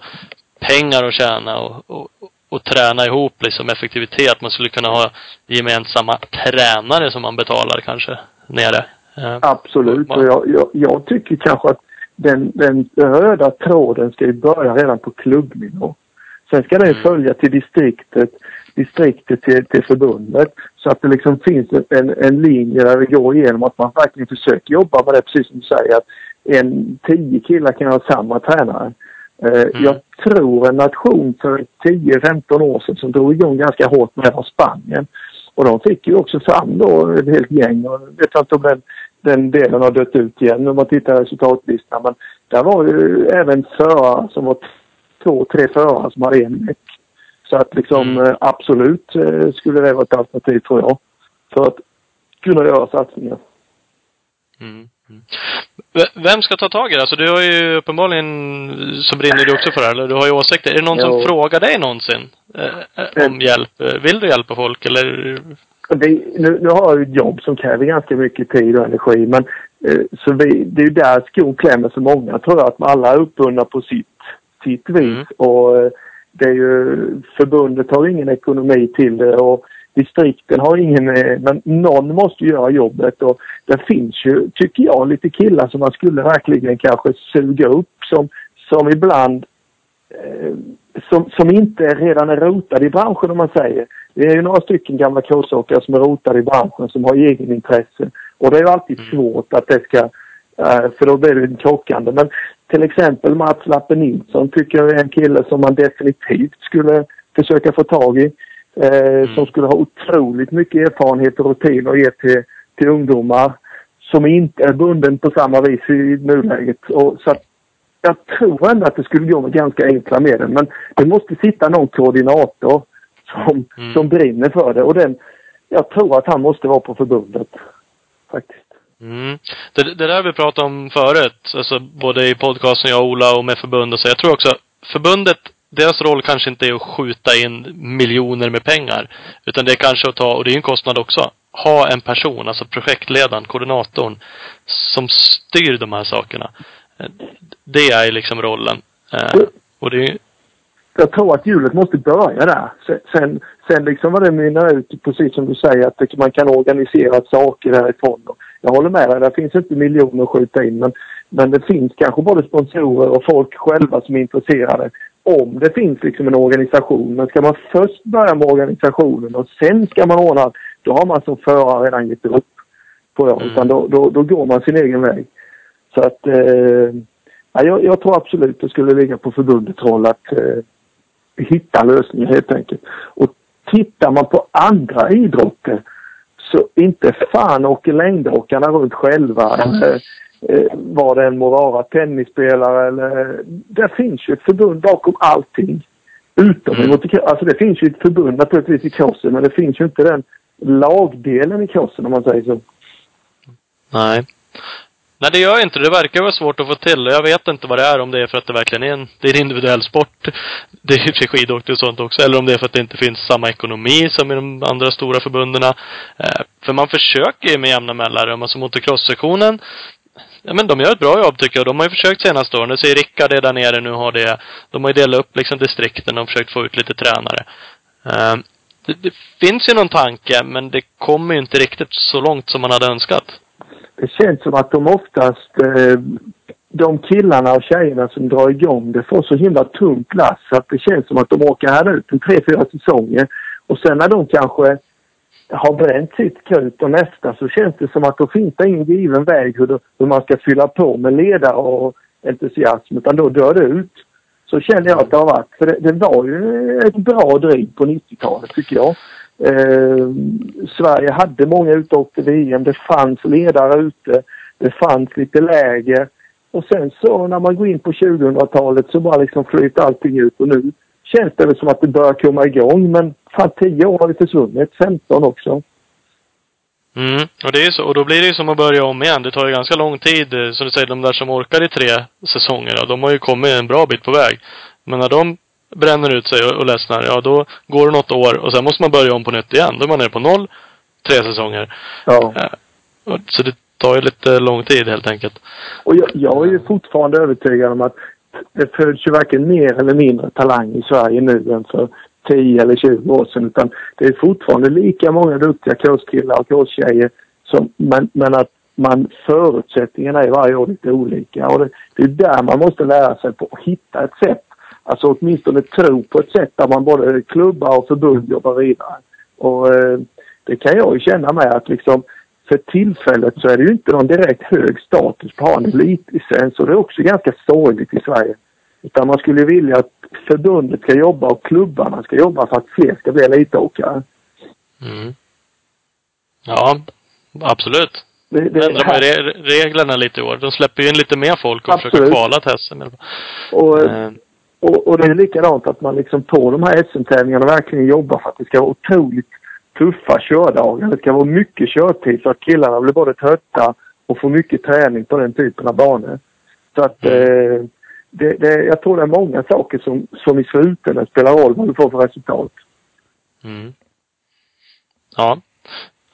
pengar att tjäna och, och, och träna ihop liksom effektivitet. Man skulle kunna ha gemensamma tränare som man betalar kanske nere. Eh, Absolut. Och jag, jag, jag tycker kanske att den, den röda tråden ska ju börja redan på klubbnivå. Sen ska den Mm. följa till distriktet, distriktet till, till förbundet. Så att det liksom finns en, en linje där det går igenom att man verkligen försöker jobba med det, precis som du säger. Att en, tio killar kan ha samma tränare. Eh, Jag tror en nation för 10-15 år sedan som drog igång ganska hårt med var Spanien. Och de fick ju också fram då ett helt gäng. Och jag vet inte om den, den delen har dött ut igen om man tittar resultatlistan. Men där var ju även förare som var två, tre förare som hade en däck. Så att liksom Mm. eh, absolut eh, skulle det vara ett alternativ tror jag. För att kunna göra satsningar. Mm. Vem ska ta tag i det? Alltså du har ju uppenbarligen, så brinner du också för det här, eller du har ju åsikter. Är det någon som Jo. frågar dig någonsin? Eh, eh, om hjälp? Eh, Vill du hjälpa folk eller? Det, nu, nu har jag ju ett jobb som kräver ganska mycket tid och energi. Men, eh, så vi, det är ju där skon klämmer för många tror jag. Att alla är uppbundna på sitt, sitt vis. Mm. Och eh, det är ju, förbundet har ingen ekonomi till det och distrikten har ingen, men någon måste göra jobbet och det finns ju, tycker jag, lite killar som man skulle verkligen kanske suga upp som, som ibland eh, som, som inte redan är rotade i branschen om man säger. Det är ju några stycken gamla crossåkare som är rotade i branschen som har egenintresse. Och det är ju alltid svårt att det ska, eh, för då blir det krockande. Men till exempel Mats Lappe Nilsson tycker jag är en kille som man definitivt skulle försöka få tag i. Eh, Som skulle ha otroligt mycket erfarenhet och rutin att ge till, till ungdomar som inte är bunden på samma vis i nuläget. Och så att jag tror ändå att det skulle gå med ganska enkla medel. Men det måste sitta någon koordinator som, Mm. som brinner för det. Och den, jag tror att han måste vara på förbundet. Faktiskt. Mm. Det, det där vi pratade om förut, alltså både i podcasten jag och Ola och med förbund och så. Jag tror också förbundet, deras roll kanske inte är att skjuta in miljoner med pengar. Utan det är kanske att ta, och det är en kostnad också, ha en person, alltså projektledaren, koordinatorn, som styr de här sakerna. Det är liksom rollen. Eh, och det är Jag tror att hjulet måste börja där. Sen, sen, liksom vad det mynnar ut, precis som du säger, att man kan organisera saker därifrån. Jag håller med dig, det finns inte miljoner att skjuta in. Men, men det finns kanske både sponsorer och folk själva som är intresserade. Om det finns liksom en organisation. Men ska man först börja med organisationen och sen ska man ordna då har man som förare redan gett upp. På det. Mm. Utan då, då, då går man sin egen väg. Så att eh, ja, jag, jag tror absolut det skulle ligga på förbundets roll att eh, hitta lösningar helt enkelt. Och tittar man på andra idrotter så inte fan åker längdåkarna runt själva. Eller, eh, vad det än må vara, tennisspelare eller... Det finns ju ett förbund bakom allting. Utom Mm. alltså det finns ju ett förbund naturligtvis i crossen men det finns ju inte den lagdelen i crossen om man säger så. Nej. Nej, det gör inte det. verkar vara svårt att få till. Jag vet inte vad det är. Om det är för att det verkligen är en, det är en individuell sport. Det är ju skidåkning och sånt också. Eller om det är för att det inte finns samma ekonomi som i de andra stora förbunden. Eh, för man försöker ju med jämna mellanrum. Alltså motocross-sektionen Ja men de gör ett bra jobb tycker jag. De har ju försökt senaste åren. Du ser Rickard är där nere nu har det. De har ju delat upp liksom distrikten och försökt få ut lite tränare. Eh, det, det, finns ju någon tanke, men det kommer ju inte riktigt så långt som man hade önskat. Det känns som att de oftast, eh, de killarna och tjejerna som drar igång det får så himla tungt lass så att det känns som att de åker här ut en tre, fyra säsonger. Och sen när de kanske har bränt sitt krut och nästa så känns det som att då finns det ingen given väg hur, hur man ska fylla på med ledare och entusiasm utan då dör det ut. Så känner jag att det har varit. För det, det var ju ett bra driv på 90-talet tycker jag. Eh, Sverige hade många utåkte VM. Det fanns ledare ute. Det fanns lite läger. Och sen så när man går in på 2000-talet så bara liksom flyter allting ut och nu känns det väl som att det börjar komma igång men fan 10 år har det försvunnit. 15 också. Mm, och det är så. Och då blir det ju som att börja om igen. Det tar ju ganska lång tid. Eh, som du säger, de där som orkar i tre säsonger, ja, de har ju kommit en bra bit på väg. Men när de bränner ut sig och, och ledsnar, ja då går det något år och sen måste man börja om på nytt igen. Då är man nere på noll, tre säsonger. Ja. Eh, så det tar ju lite lång tid helt enkelt. Och jag, jag är ju fortfarande övertygad om att det föds ju varken mer eller mindre talang i Sverige nu än för 10 eller 20 år sedan. Utan det är fortfarande lika många duktiga kurskillar och kurstjejer. Som, men, men att man, förutsättningarna är varje år lite olika. Och det, det är där man måste lära sig på att hitta ett sätt. Alltså åtminstone tro på ett sätt där man både klubbar och förbund jobbar vidare. Och eh, det kan jag ju känna med att liksom för tillfället så är det ju inte någon direkt hög status på att ha en elitlicens och det är också ganska sorgligt i Sverige. Utan man skulle vilja att förbundet ska jobba och klubbarna ska jobba för att fler ska bli elitåkare. Mm. Ja, absolut. Det, det ändrar man re reglerna lite i år. De släpper ju in lite mer folk och absolut. försöker kvala till SM. Och, och, och det är likadant att man liksom på de här SM-tävlingarna verkligen jobbar för att det ska vara otroligt tuffa kördagar. Det ska vara mycket körtid så att killarna blir både trötta och får mycket träning på den typen av banor. Så att mm. eh, det, det, jag tror det är många saker som, som i slutändan spelar roll vad du får för resultat. Mm. Ja.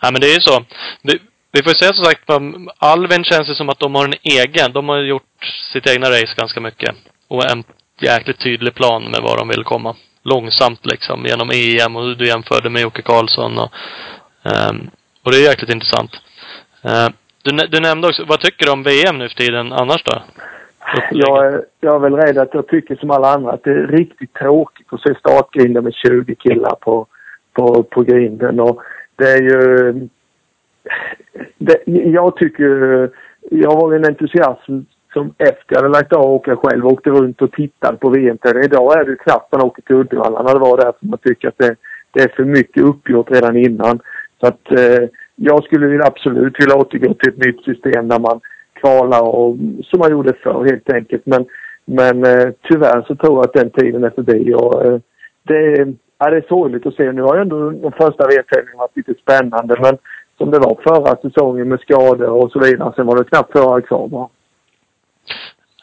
Ja men det är ju så. Vi, vi får säga som sagt, Alvin känns det som att de har en egen, de har gjort sitt egna race ganska mycket. Och en jäkligt tydlig plan med var de vill komma. Långsamt liksom, genom EM och du jämförde med Jocke Karlsson och, um, och det är jäkligt intressant. Uh, du, du nämnde också, vad tycker du om VM nu för tiden annars då? Jag är, jag är väl rädd att jag tycker som alla andra att det är riktigt tråkigt att se startgrinden med 20 killar på, på, på grinden. Och det är ju... Det, jag tycker... Jag var en entusiasm som efter jag hade lagt av och åka själv åkte runt och tittade på vm Idag är det knappt man åker till Uddevalla när det var där för man tycker att det, det är för mycket uppgjort redan innan. Så att eh, jag skulle absolut vilja återgå till ett nytt system där man kvala och som man gjorde förr helt enkelt. Men, men eh, tyvärr så tror jag att den tiden är förbi och eh, det, ja, det är sorgligt att se. Nu har ju ändå de första VM-tävlingarna varit lite spännande men som det var förra säsongen med skador och så vidare. Sen var det knappt förare kvar bara.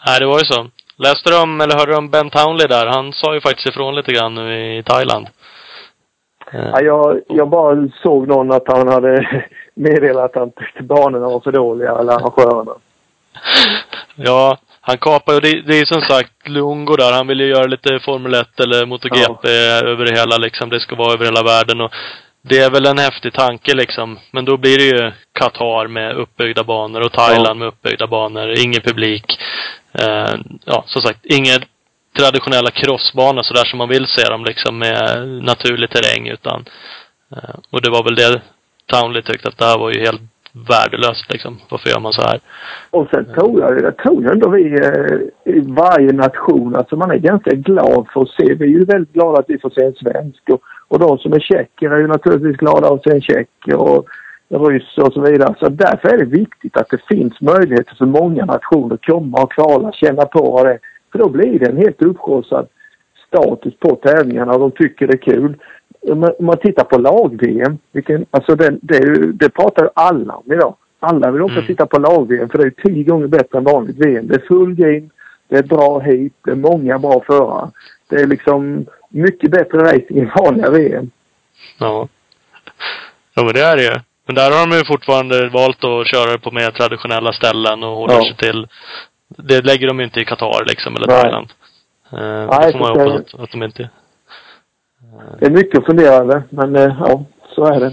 Nej, det var ju så. Läste du om, eller hörde du om Ben Townley där? Han sa ju faktiskt ifrån lite grann nu i Thailand. Ja, jag, jag bara såg någon att han hade meddelat att banorna var för dåliga, eller arrangörerna. Ja, han kapar ju, det, det är som sagt Lungo där, han vill ju göra lite Formel 1 eller MotoGP ja. över hela liksom, det ska vara över hela världen och det är väl en häftig tanke liksom. Men då blir det ju Qatar med uppbyggda banor och Thailand ja. med uppbyggda banor, ingen publik. Eh, ja, som sagt, ingen traditionella crossbanor sådär som man vill se dem liksom med naturlig terräng utan eh, och det var väl det Townley tyckte att det här var ju helt värdelöst liksom. Varför gör man så här? Och sen tror jag, jag tror ändå vi eh, i varje nation, alltså man är ganska glad för att se. Vi är ju väldigt glada att vi får se en svensk och, och de som är tjecker är ju naturligtvis glada att se en tjeck och ryss och så vidare. Så därför är det viktigt att det finns möjligheter för många nationer att komma och kvala, känna på vad det är. För då blir det en helt uppskjutsad status på tävlingarna och de tycker det är kul om man tittar på lag-VM, alltså det, det, det pratar ju alla om idag. Alla vill åka Mm. titta på lag-VM för det är tio gånger bättre än vanligt VM. Det är full game, det är bra heat, det är många bra förare. Det är liksom mycket bättre racing än vanliga VM. Ja. Ja, men det är det ju. Men där har de ju fortfarande valt att köra det på mer traditionella ställen och hålla Ja. sig till... Det lägger de ju inte i Qatar liksom, eller. Thailand. Eh, Nej, det får man ju hoppas att, att de inte... Det är mycket att fundera över, men eh, ja, så är det.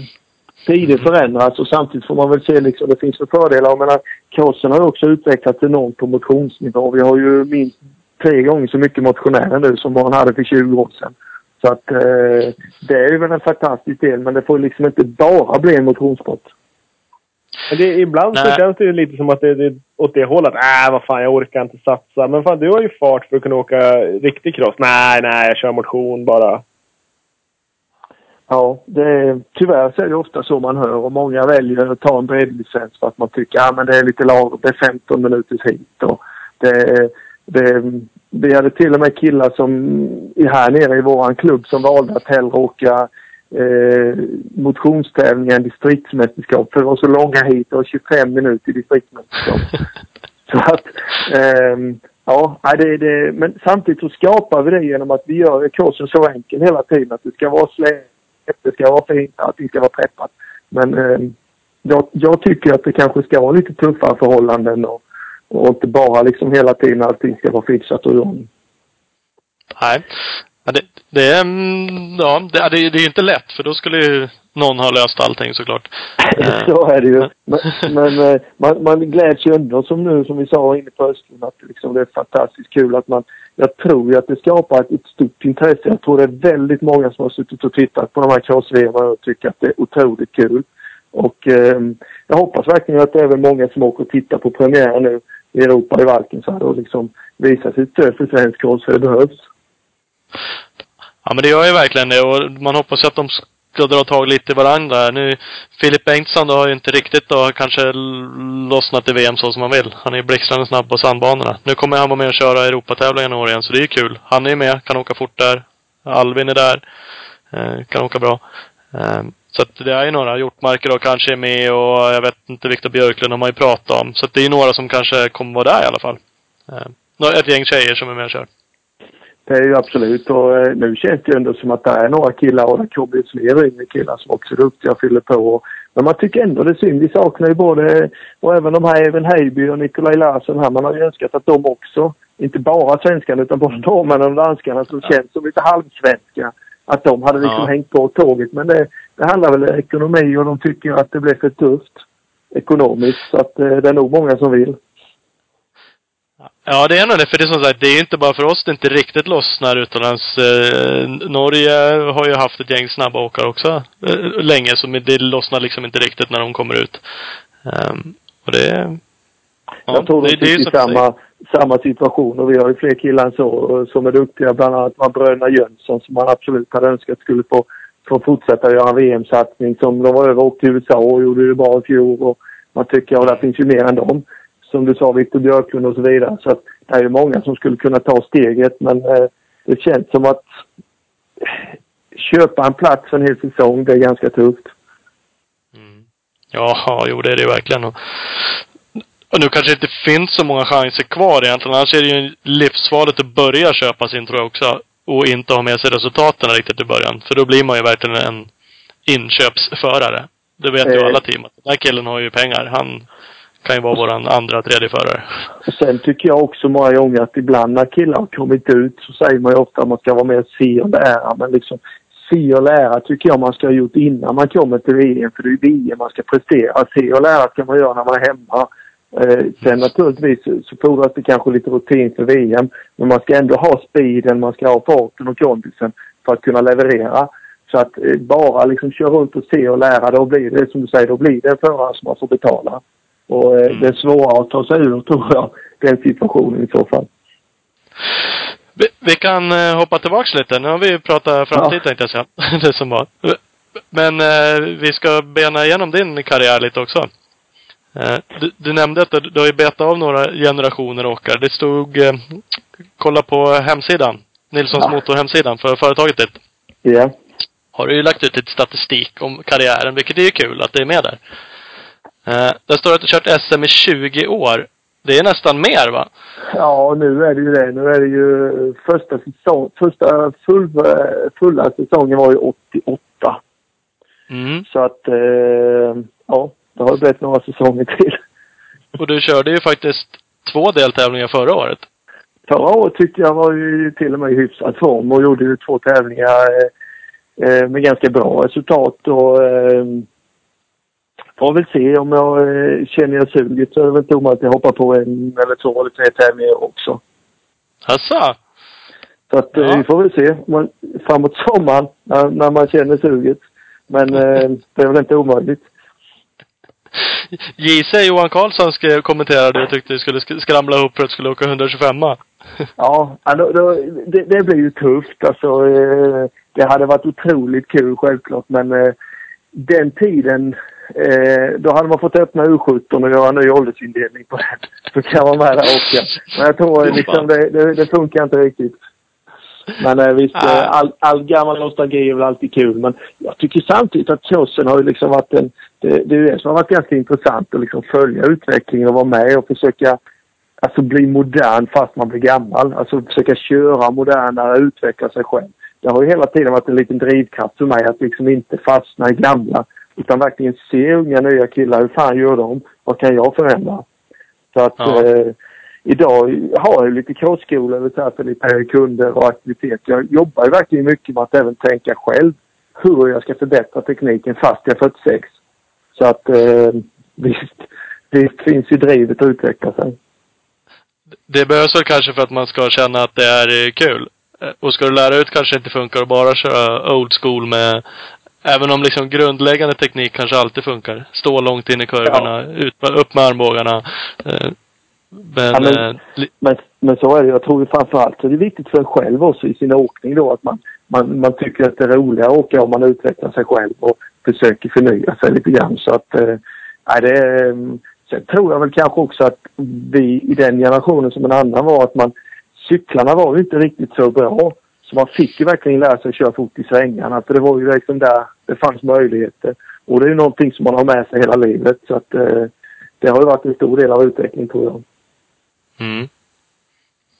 Tider förändras och samtidigt får man väl se liksom, det finns för fördelar. Jag menar, crossen har ju också utvecklats enormt på motionsnivå. Vi har ju minst tre gånger så mycket motionärer nu som man hade för 20 år sedan. Så att eh, det är ju väl en fantastisk del, men det får liksom inte bara bli en motionssport. Men det, ibland så Nej. känns det ju lite som att det, det är åt det hållet. Äh, vad fan, jag orkar inte satsa. Men fan, du har ju fart för att kunna åka riktig cross. Nej, nej, jag kör motion bara. Ja, det är, tyvärr så är det ofta så man hör och många väljer att ta en breddlicens för att man tycker att ah, men det är lite lagom. Det är 15 minuters hit och det, det, vi hade till och med killar som är här nere i våran klubb som valde att hellre åka eh, motionstävlingar än distriktsmästerskap för det var så långa hit och 25 minuter i distriktsmästerskap. Så att, ehm, ja, det, det, men samtidigt så skapar vi det genom att vi gör kursen så enkel hela tiden. Att det ska vara slätt, det ska vara fint, att det ska vara preppat. Men ehm, jag, jag tycker att det kanske ska vara lite tuffare förhållanden och, och inte bara liksom hela tiden allting ska vara fixat och ordning. Nej. Ja, det, det är... mm, Ja, det, det, det är inte lätt för då skulle ju någon ha löst allting såklart. Eh, så är det ju. Men, men eh, man, man gläds ju ändå som nu som vi sa inne på hösten att liksom det är fantastiskt kul att man jag tror ju att det skapar ett, ett stort intresse. Jag tror det är väldigt många som har suttit och tittat på de här cross och tycker att det är otroligt kul. Och eh, jag hoppas verkligen att det är även många som åker och tittar på premiären nu i Europa i Valkensvärd och liksom visar sitt stöd för svensk cross för det behövs. Ja, men det gör ju verkligen det och man hoppas ju att de ska dra tag lite i varandra. här Nu, Filip Bengtsson då har ju inte riktigt då kanske lossnat i VM så som han vill. Han är ju blixtrande snabb på sandbanorna. Nu kommer han vara med och köra Europatävlingen i år igen, så det är ju kul. Han är ju med, kan åka fort där. Alvin är där. Eh, kan åka bra. Eh, så att det är ju några. Hjortmarker då kanske är med och jag vet inte, Viktor Björklund har man ju pratat om. Så att det är ju några som kanske kommer vara där i alla fall. Eh, ett gäng tjejer som är med och kör. Det är ju absolut och eh, nu känns det ju ändå som att det är några killar och det kommer ju fler yngre killar som också är duktiga och fyller på. Men man tycker ändå det är synd. Vi saknar ju både, och även de här Even Heiby och Nikolaj Larsson här. Man har ju önskat att de också, inte bara svenskarna utan både norrmännen och danskarna som känns som lite halvsvenska. Att de hade liksom Ja. hängt på tåget. Men det, det handlar väl om ekonomi och de tycker att det blev för tufft ekonomiskt. Så att eh, det är nog många som vill. Ja, det är nog det. För det är som sagt, det är inte bara för oss det inte riktigt lossnar utomlands. Eh, Norge har ju haft ett gäng snabba åkare också eh, länge, så det lossnar liksom inte riktigt när de kommer ut. Ehm, och det... Ja, jag tror de det, det är i samma, samma situation och vi har ju fler killar än så som är duktiga. Bland annat var bröderna Jönsson som man absolut hade önskat skulle få, få fortsätta göra en VM-satsning. Som de var över och åkte till USA och gjorde det bra i fjol. Och man tycker, och där finns ju mer än dem. Som du sa, Viktor Björklund och så vidare. Så att det är ju många som skulle kunna ta steget men eh, det känns som att köpa en plats för en hel säsong, det är ganska tufft. Mm. Ja, jo det är det ju verkligen. Och, och nu kanske det inte finns så många chanser kvar egentligen. Annars är det ju livsfarligt att börja köpa sin tror jag också. Och inte ha med sig resultaten riktigt i början. För då blir man ju verkligen en inköpsförare. Det vet ju Eh. alla team. Den här killen har ju pengar. Han kan ju vara våran andra, tredje förare. Sen tycker jag också många gånger att ibland när killar har kommit ut så säger man ju ofta att man ska vara med och se och lära. Men liksom se och lära tycker jag man ska ha gjort innan man kommer till VM. För det är ju VM man ska prestera. Se och lära ska man göra när man är hemma. Eh, sen naturligtvis så- så fordras det kanske lite rutin för VM. Men man ska ändå ha speeden, man ska ha farten och kondisen för att kunna leverera. Så att eh, bara liksom köra runt och se och lära, då blir det som du säger, då blir det en förare som man får betala. Och eh, Mm. det är svårare att ta sig ur, tror jag, den situationen i så fall. Vi, vi kan eh, hoppa tillbaks lite. Nu har vi pratat framtid Ja. tänkte jag säga. det som var. Men eh, vi ska bena igenom din karriär lite också. Eh, du, du nämnde att du, du har ju betat av några generationer åkare. Det stod, eh, kolla på hemsidan. Nilssons Ja. Motor hemsidan för företaget ditt. Ja. Har du ju lagt ut lite statistik om karriären, vilket är ju kul att det är med där. Eh, där står att du kört SM i 20 år. Det är nästan mer va? Ja, nu är det ju det. Nu är det ju första säsong, första full, fulla säsongen var ju 88. Mm. Så att, eh, ja, det har blivit några säsonger till. Och du körde ju faktiskt två deltävlingar förra året. Förra året tyckte jag var ju till och med i hyfsad form och gjorde ju två tävlingar eh, med ganska bra resultat och får väl se om jag eh, känner jag suget så är det väl inte omöjligt att jag hoppar på en eller två eller tre tävlingar också. Asså? Så att eh, Ja. vi får väl se man, framåt sommaren när, när man känner suget. Men eh, det är väl inte omöjligt. JC Johan Karlsson skrev, kommenterade och tyckte du skulle sk- skramla ihop för att du skulle åka 125 Ja, ja, då, då, det, det blir ju tufft. Alltså, eh, det hade varit otroligt kul självklart men eh, den tiden eh, då hade man fått öppna U17 och göra en ny åldersindelning på den. Så kan vara med där åka. Men jag tror eh, liksom, det, det, det funkar inte riktigt. Men eh, visst, eh, all, all gammal nostalgi är väl alltid kul. Men jag tycker samtidigt att crossen har ju liksom varit en... Det, det är det som har varit ganska intressant att liksom följa utvecklingen och vara med och försöka alltså bli modern fast man blir gammal. Alltså försöka köra modernare, utveckla sig själv. Det har ju hela tiden varit en liten drivkraft för mig att liksom inte fastna i gamla. Utan verkligen se unga nya killar. Hur fan gör de? Vad kan jag förändra? Så att Ja. eh, idag har jag lite här för lite kunder och aktivitet. Jag jobbar verkligen mycket med att även tänka själv hur jag ska förbättra tekniken fast jag är 46. Så att eh, visst, det finns ju drivet att utveckla sig. Det behövs väl kanske för att man ska känna att det är kul. Eh, Och ska du lära ut kanske det inte funkar att bara köra old school med Även om liksom grundläggande teknik kanske alltid funkar. Stå långt in i kurvorna, ut, upp med armbågarna. Eh, Men, Ja, men- eh, Men, men så är det. Jag tror ju framförallt så är det viktigt för en själv också i sin åkning då att man, man, man tycker att det är roligare att åka om man utvecklar sig själv och försöker förnya sig lite grann. Så att, eh, det mm, Sen tror jag väl kanske också att vi i den generationen som en annan var att man cyklarna var ju inte riktigt så bra. Så man fick ju verkligen lära sig att köra fort i svängarna för det var ju liksom där det fanns möjligheter. Och det är ju någonting som man har med sig hela livet så att eh, det har ju varit en stor del av utvecklingen tror jag. mm.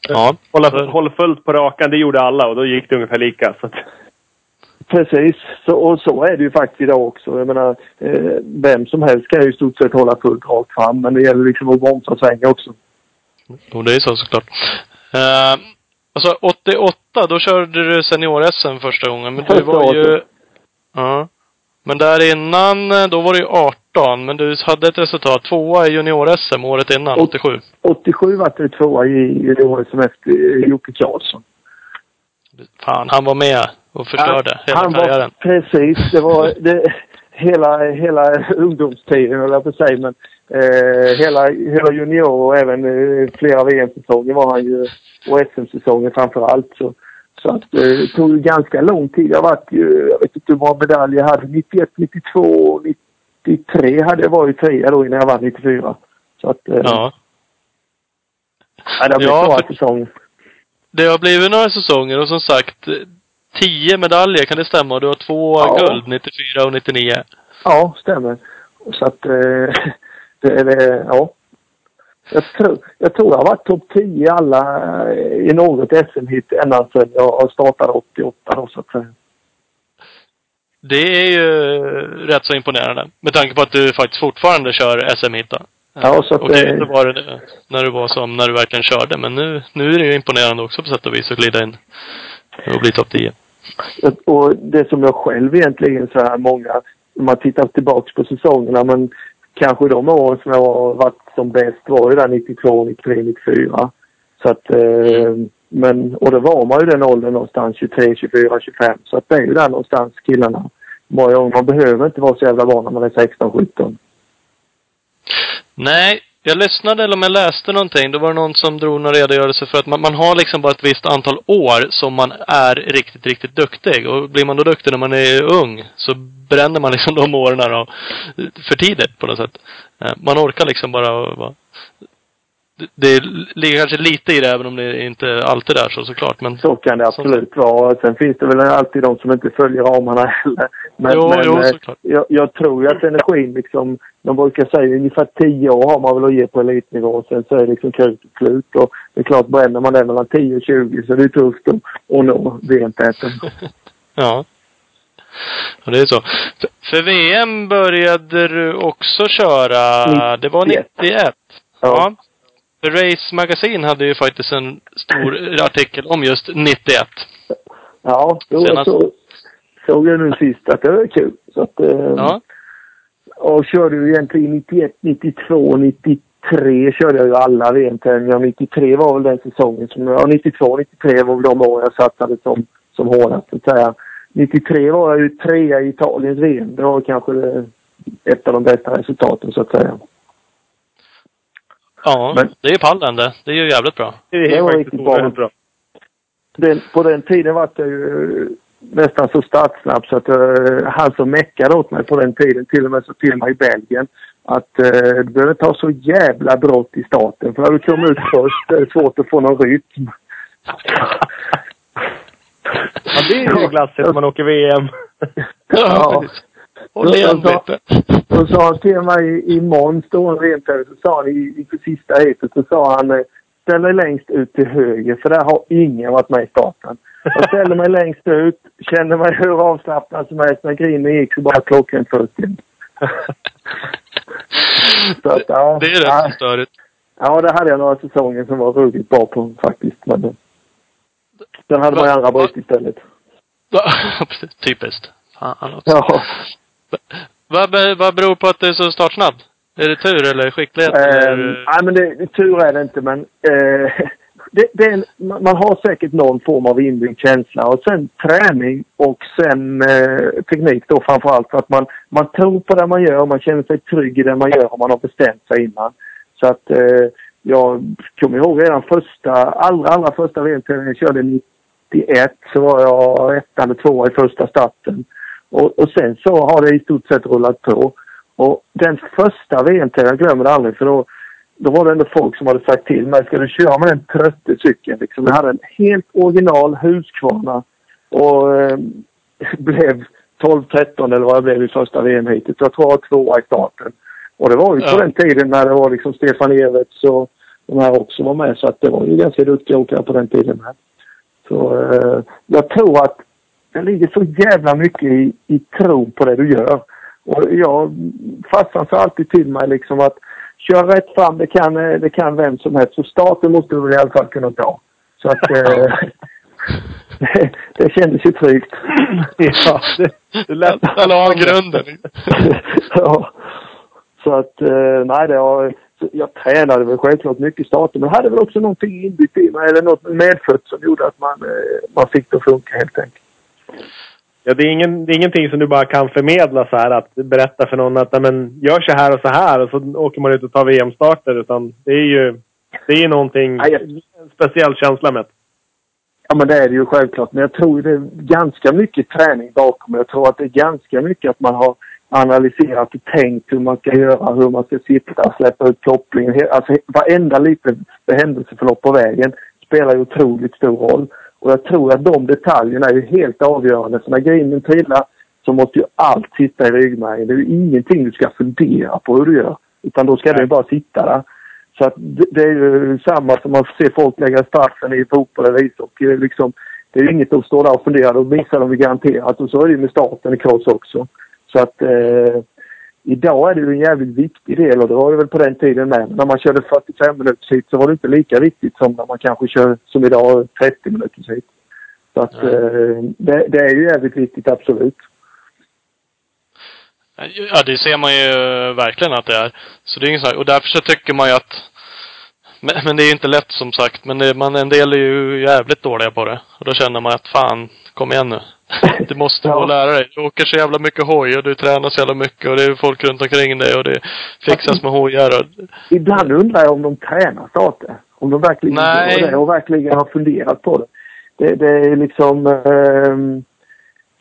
Ja. Hålla, håll fullt på rakan, det gjorde alla och då gick det ungefär lika. Så att, Precis, så, och så är det ju faktiskt idag också. Jag menar, eh, vem som helst kan ju i stort sett hålla fullt rakt fram men det gäller liksom att bromsa och svänga också. Jo, det är så såklart. Uh, alltså 88, då körde du senior-SM första gången. Men du var ju... Ja. Men där innan, då var du ju 18. Men du hade ett resultat. Tvåa i junior-SM året innan, Och- 87. 87 vart det tvåa i, som efter Jocke Karlsson. Fan, han var med och förstörde hela han karriären. Var, precis, det var det, hela, hela ungdomstiden höll jag på att säga men eh, hela, hela junior och även eh, flera VM-säsonger var han ju och SM-säsonger framför allt. Så, så att, eh, det tog ju ganska lång tid. Jag varit ju, jag vet inte hur många medaljer jag hade. 91, 92, 93 hade jag varit trea då innan jag vann 94. Så att, eh, Ja. nej, det har blivit Ja, några för- säsonger. Det har blivit några säsonger och som sagt, eh, tio medaljer, kan det stämma? Du har två Ja. guld, 94 och 99. Ja, stämmer. Så att eh, det, ja. Jag tror, jag tror jag har varit topp 10 i alla i något SM-hit ända sedan jag startade 88 då så att säga. Det är ju rätt så imponerande. Med tanke på att du faktiskt fortfarande kör SM-hit då. Ja, så att, Okej, eh, det var det när du var som, när du verkligen körde. Men nu, nu är det ju imponerande också på sätt och vis att glida in och bli topp 10. Och det som jag själv egentligen så här många, om man tittar tillbaks på säsongerna men kanske de åren som jag har varit som bäst var ju där 92, 93, 94. Så att, eh, men, och då var man ju den åldern någonstans 23, 24, 25. Så att det är ju där någonstans killarna. Många gånger, man behöver inte vara så jävla van när man är 16, 17. Nej, jag lyssnade eller om jag läste någonting. Då var det någon som drog någon redogörelse för att man, man har liksom bara ett visst antal år som man är riktigt, riktigt duktig. Och blir man då duktig när man är ung så bränner man liksom de åren då, för tidigt på något sätt. Eh, man orkar liksom bara vara det, ligger kanske lite i det även om det inte alltid är så såklart. Men Så kan det absolut vara. Sen finns det väl alltid de som inte följer ramarna heller. Men, Jo, men jo, eh, såklart. jag, jag tror ju att energin liksom, de brukar säga ungefär 10 år har man väl att ge på elitnivå. Sen så är det liksom krutet slut. Och det är klart, bränner man det mellan 10 och 20 så är det tufft att, att nå VM-täten. Ja. Ja, det är så. För, för VM började du också köra, det var 91. 91. Ja. Ja. Race Magazine hade ju faktiskt en stor artikel om just 91. Ja, då Senast. så, såg jag nu sist att det var kul. Så att, eh, Ja. Och körde ju egentligen 91, 92, 93 körde jag ju alla VM-tävlingar. 93 var väl den säsongen som jag... Ja, 92, 93 var väl de år jag satsade som, som hårdast så att säga. 93 var jag ju trea i Italiens VM. Det var kanske ett av de bästa resultaten så att säga. Ja, Men- det är ju pallen det. Det är ju jävligt bra. Det är Det var faktiskt riktigt bra. oerhört bra. Den, på den tiden var jag ju nästan så startsnabb så att uh, han som meckade åt mig på den tiden till och med så till mig i Belgien att uh, du behöver ha så jävla brått i starten för när du kommer ut först är det svårt att få någon rytm. Ja, det är ju glassigt när man åker VM. Ja. precis. Håll lite. Och så sa han till mig i, i Måns då en rentävling så sa han i, inför sista heatet så sa han ställ dig längst ut till höger för där har ingen varit med i starten. Jag ställde mig längst ut, kände mig hur avslappnad som helst. När grinden gick så bara klockrent först in. Så att, ja, Det är rätt ja, störigt. ja, det hade jag några säsonger som var ruggigt bra på faktiskt. Men, sen hade man ju andra bryt istället. Typiskt. Fan också. Ja. Vad, vad beror på att det är så startsnabb? Är det tur eller skicklighet? Eh, eller? nej, men det, tur är det inte, men eh, det, det en, man har säkert någon form av inbyggd känsla och sen träning och sen eh, teknik då framförallt för att man, man tror på det man gör, man känner sig trygg i det man gör och man har bestämt sig innan. Så att eh, jag kommer ihåg redan första, allra, allra första VM-tävlingen jag körde 91 så var jag etta eller tvåa i första starten. Och, och sen så har det i stort sett rullat på. Och den första VM-tävlingen, jag glömmer aldrig för då, då var det ändå folk som hade sagt till mig, ska du köra med den trötte cykeln? Liksom. Jag hade en helt original Husqvarna och eh, blev 12-13 eller vad jag blev i första VM-heatet. Jag tror jag var tvåa i starten. Och det var ju på Ja. den tiden när det var liksom Stefan Everts och de här också var med. Så att det var ju ganska duktiga åkare på den tiden med. Så eh, jag tror att det ligger så jävla mycket i, i tro på det du gör. Och jag, farsan sa alltid till mig liksom att kör rätt fram, det kan, eh, det kan vem som helst. Så starten måste du i alla fall kunna ta. Så att eh, det, det kändes ju tryggt. ja, det, det lät... Där la han grunden. ja. Så att, eh, nej det har, jag tränade väl självklart mycket i starten men hade väl också någonting inbyggt i mig eller något medfött som gjorde att man, eh, man fick det att funka helt enkelt. Ja, det, är ingen, det är ingenting som du bara kan förmedla så här att berätta för någon att men, gör så här och så här och så åker man ut och tar VM-starter. Utan det är ju det är någonting, Nej, jag- en speciell känsla med det. Ja men det är det ju självklart. Men jag tror det är ganska mycket träning bakom. Jag tror att det är ganska mycket att man har analyserat och tänkt hur man ska göra, hur man ska sitta, släppa ut kopplingen. Alltså varenda litet händelseförlopp på vägen spelar ju otroligt stor roll. Och jag tror att de detaljerna är helt avgörande. Så när grinden trillar så måste ju allt sitta i ryggmärgen. Det är ju ingenting du ska fundera på hur du gör. Utan då ska det ju bara sitta där. Så att det, det är ju samma som man ser folk lägga straffen i fotboll eller ishockey. Det är Liksom, det är inget att stå där och fundera. Då missar de ju garanterat. Och så är det ju med starten i cross också. Så att eh, idag är det ju en jävligt viktig del och det var det väl på den tiden med. När man körde 45 minuters hit så var det inte lika viktigt som när man kanske kör som idag 30 minuters hit. Så att eh, det, det är ju jävligt viktigt absolut. Ja, det ser man ju verkligen att det är. Så det är inget och därför så tycker man ju att men, men det är ju inte lätt som sagt. Men det, man, en del är ju jävligt dåliga på det. Och då känner man att fan, kom igen nu. Du måste Ja. lära dig. Du åker så jävla mycket hoj och du tränar så jävla mycket och det är folk runt omkring dig och det fixas med hojar och... Ibland undrar jag om de tränar starter. Om de verkligen Nej. gör det och verkligen har funderat på det. Det, det är liksom... ehm,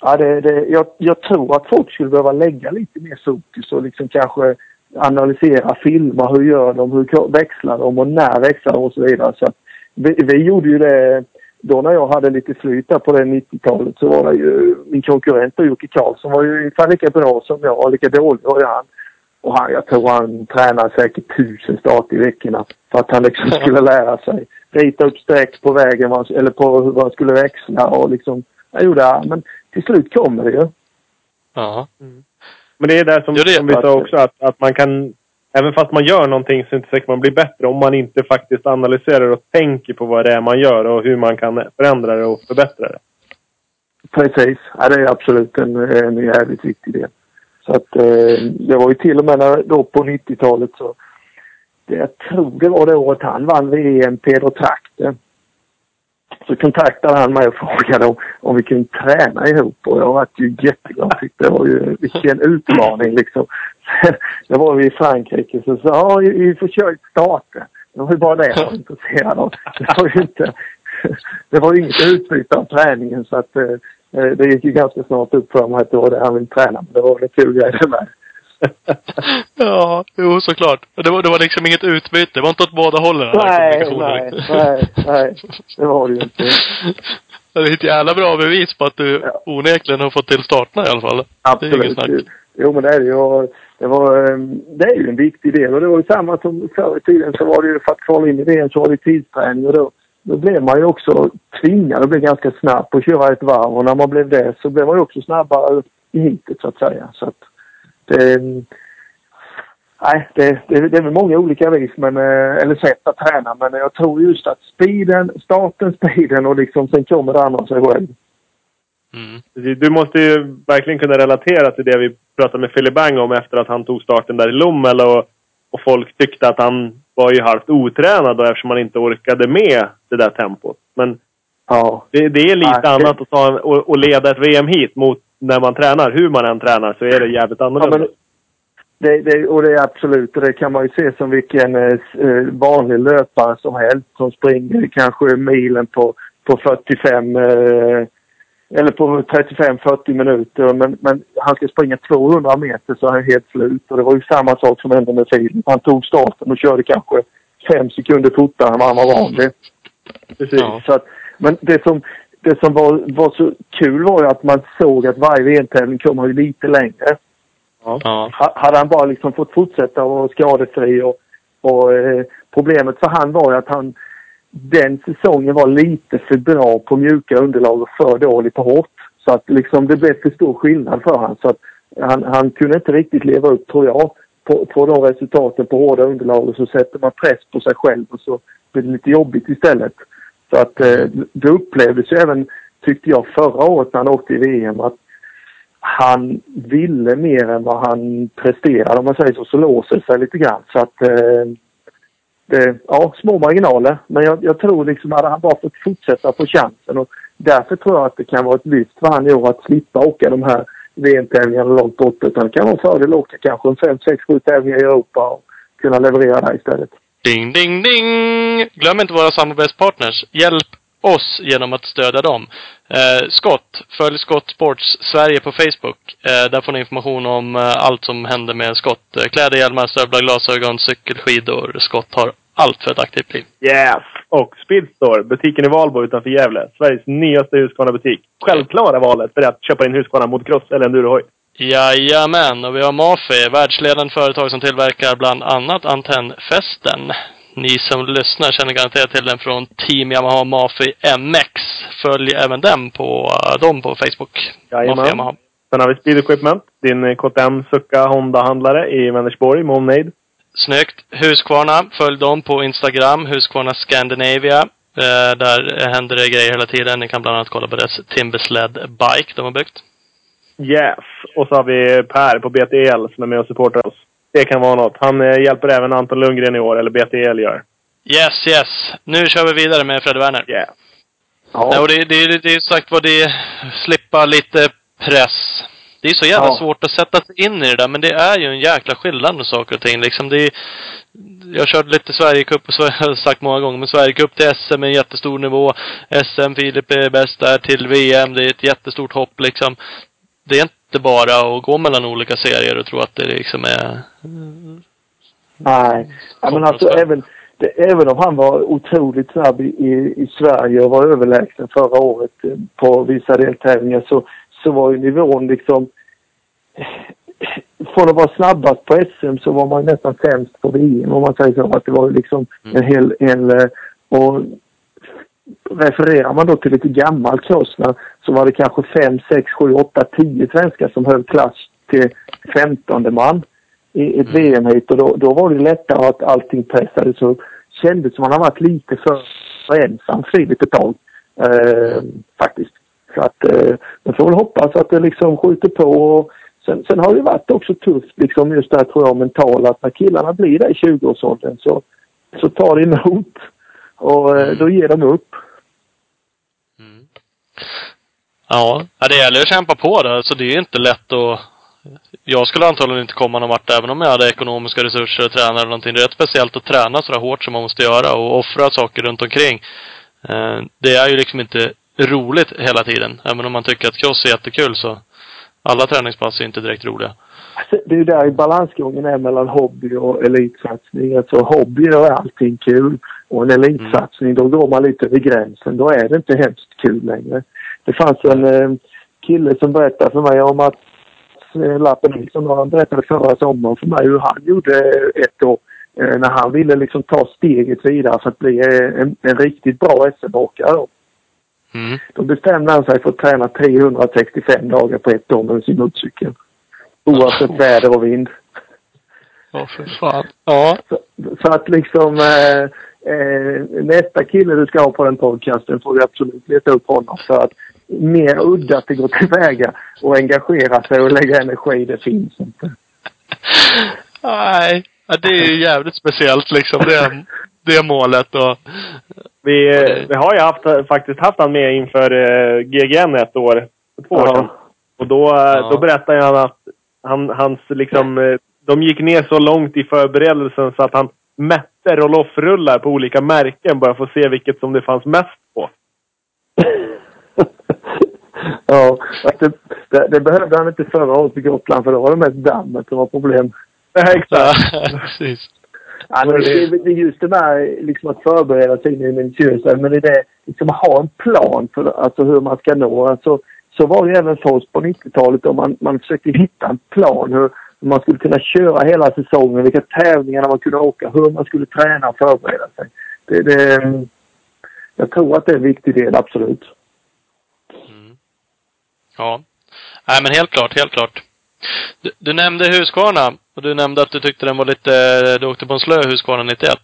ja, det, det, jag, jag tror att folk skulle behöva lägga lite mer fokus och liksom kanske analysera filmer. Hur gör de? Hur växlar de? Och när växlar de? Och så vidare. Så vi, vi gjorde ju det då när jag hade lite flyt där på det 90-talet så var det ju min konkurrent Jocke Karlsson var ju ungefär lika bra som jag och lika dålig var ju han. Och han, jag tror han tränade säkert tusen start i veckorna för att han liksom skulle lära sig rita upp streck på vägen eller på hur man skulle växla och liksom. Jag gjorde det. Men till slut kommer det ju. Ja. Mm. Men det är där som, det som vi sa också att, att man kan Även fast man gör någonting så är det inte säkert man blir bättre om man inte faktiskt analyserar och tänker på vad det är man gör och hur man kan förändra det och förbättra det. Precis. Ja, det är absolut en, en jävligt viktig del. Så att eh, det var ju till och med när, då på 90-talet så det, jag tror det var det året han vann VM, Pedro Trakte. Så kontaktade han mig och frågade om, om vi kunde träna ihop och jag var ju jätteglad. Tyckte det var ju vilken utmaning liksom. det var vi i Frankrike så sa ja, vi får köra starten. Det var ju bara det jag var intresserad av. Det var ju inte, det var inget utbyte av träningen så att eh, det gick ju ganska snart upp för mig att det var det han ville träna. Men det var en kul grej det med. ja, jo såklart. Det var, det var liksom inget utbyte. Det var inte åt båda hållen. Nej, nej, nej, nej. Det var det ju inte. Det är ett jävla bra bevis på att du Ja. onekligen har fått till starterna i alla fall. Det är inget Absolut. snack. Jo, men det är det ju. Det, var, ehm, det är ju en viktig del och det var ju samma som förr i tiden så var det ju för att kvala in i VM så var det tidsträning och då, då blev man ju också tvingad att bli ganska snabb på att köra ett varv och när man blev det så blev man ju också snabbare i hitet så att säga. Så att det, ehm, nej, det, det, det är väl många olika vis men, eh, eller sätt att träna men jag tror just att speeden, starten, speeden och liksom sen kommer det andra av sig själv. Mm. Du måste ju verkligen kunna relatera till det vi pratade med Philip Bang om efter att han tog starten där i Lommel och, och folk tyckte att han var ju halvt otränad då eftersom han inte orkade med det där tempot. Men Ja, det, det är lite det- annat att ta en, och, och leda ett VM hit mot när man tränar. Hur man än tränar så är det jävligt Ja, annorlunda. men det, det, och det är absolut, och det kan man ju se som vilken eh, eh, vanlig löpare som helst som springer kanske milen på, på 45 eh, eller på 35-40 minuter. Men, men han ska springa 200 meter så är han helt slut. Och det var ju samma sak som hände med Filip. Han tog starten och körde kanske fem sekunder fortare än vad han var van vid. Precis. Ja. Så att, men det som, det som var, var så kul var ju att man såg att varje VM-tävling kommer ju lite längre. Ja. Ha- Hade han bara liksom fått fortsätta och vara skadefri och, och eh, problemet för han var ju att han den säsongen var lite för bra på mjuka underlag och för dålig på hårt. Så att liksom det blev för stor skillnad för honom. Så att han, han kunde inte riktigt leva upp, tror jag, på, på de resultaten på hårda underlag och så sätter man press på sig själv och så blir det lite jobbigt istället. Så att eh, det upplevdes ju även, tyckte jag, förra året när han åkte i VM att han ville mer än vad han presterade om man säger så, så låser det sig lite grann. Så att eh, Eh, ja, små marginaler. Men jag, jag tror liksom hade han bara fått fortsätta få chansen och därför tror jag att det kan vara ett lyft för han i år att slippa åka de här VM-tävlingarna långt bort. Utan det kan vara en fördel att åka kanske en fem, sex, sju tävlingar i Europa och kunna leverera där istället. Ding, ding, ding! Glöm inte våra samarbetspartners. Hjälp oss genom att stödja dem. Eh, Skott. Följ Scott Sports Sverige på Facebook. Eh, där får ni information om eh, allt som händer med Skott. Eh, kläder, hjälmar, stövlar, glasögon, cykel, skidor. Skott har allt för ett aktivt liv. Yes! Och Speedstore, butiken i Valbo utanför Gävle. Sveriges nyaste Husqvarna-butik. Självklara valet för att köpa in Husqvarna mot cross eller endurohoj. Jajamän, och vi har Mafi, världsledande företag som tillverkar bland annat antennfästen. Ni som lyssnar känner garanterat till den från Team Yamaha Mafi MX. Följ även dem på, dem på Facebook. Jajamän. Mafi Yamaha. Sen har vi Speed Equipment. Din KTM Succa Honda-handlare i Vänersborg, Momnade. Snyggt. Husqvarna, följ dem på Instagram, Husqvarna Scandinavia. Eh, där händer det grejer hela tiden. Ni kan bland annat kolla på deras Timbersled Bike de har byggt. Yes! Och så har vi Per på BTL som är med och supportar oss. Det kan vara något. Han eh, hjälper även Anton Lundgren i år, eller BTL gör. Yes, yes. Nu kör vi vidare med Fredde Werner. Yes! Ja, Nej, och det, det, det är sagt vad det slippa lite press. Det är så jävla Ja. svårt att sätta sig in i det där, men det är ju en jäkla skillnad med saker och ting. Liksom det är, jag körde lite Sverigecup, och så har jag sagt många gånger, men Sverigecup till SM är en jättestor nivå. SM, Filip är bäst där till VM, det är ett jättestort hopp liksom. Det är inte inte bara att gå mellan olika serier och tro att det liksom är... Nej, ja, men alltså även, det, även om han var otroligt snabb i, i, i Sverige och var överlägsen förra året eh, på vissa deltävlingar så, så var ju nivån liksom... Från att vara snabbast på SM så var man nästan sämst på VM om man säger så. Att det var ju liksom en hel... hel eh, och refererar man då till lite gammal Kostner så var det kanske 5, 6, 7, 8, 10 svenskar som höll klass till 15 man i ett VM hit och då, då var det lättare att allting pressades så kändes som man har varit lite för ensam frivilligt ett tag. Eh, faktiskt. Så att eh, man får väl hoppas att det liksom skjuter på och sen, sen har det varit också tufft liksom just det här tror jag mentala att när killarna blir där i 20-årsåldern så, så tar det emot och eh, då ger de upp. Mm. Ja, ja, det gäller att kämpa på där. Så det är inte lätt att... Jag skulle antagligen inte komma någon vart även om jag hade ekonomiska resurser och tränare eller någonting. Det är rätt speciellt att träna sådär hårt som man måste göra och offra saker runt omkring. Eh, det är ju liksom inte roligt hela tiden. Även om man tycker att cross är jättekul så alla träningspass är inte direkt roliga. Alltså, det är ju där balansgången är mellan hobby och elitsatsning. Alltså hobby är allting kul och en elitsatsning då går man lite över gränsen. Då är det inte hemskt kul längre. Det fanns en eh, kille som berättade för mig om att eh, Lappen Nilsson, han berättade förra sommaren för mig hur han gjorde ett år eh, när han ville liksom ta steget vidare för att bli eh, en, en riktigt bra SM-åkare. Mm. Då bestämde han sig för att träna 365 dagar på ett år med sin motorcykel. Oavsett väder och vind. Ja, för fan. Ja. Så, så att liksom eh, eh, nästa kille du ska ha på den podcasten får du absolut leta upp honom. För att mer udda att det går tillväga och engagera sig och lägga energi, det finns inte. Nej. Ja, det är ju jävligt speciellt liksom. Det, det målet och... Vi, eh, vi har ju haft, faktiskt haft han med inför eh, GGN ett år. För två år sedan. Och då, eh, Ja. då berättade han att han, hans liksom, eh, de gick ner så långt i förberedelsen så att han mätte roll-off-rullar på olika märken bara för att se vilket som det fanns mest på. ja, att det, det, det behövde han inte förra året på Gotland för då var det mest dammet som var problem. Exakt. Ja, precis. Ja, men det, det är just det där liksom att förbereda sig in i minutiösa, men det är det liksom att ha en plan för alltså hur man ska nå. Alltså, så var det även för oss på 90-talet och man, man försökte hitta en plan hur, man skulle kunna köra hela säsongen, vilka tävlingar man kunde åka, hur man skulle träna och förbereda sig. Det, det, jag tror att det är en viktig del, absolut. Ja. Nej, men helt klart, helt klart. Du, du nämnde Husqvarna och du nämnde att du tyckte den var lite... Du åkte på en slö Husqvarna 91.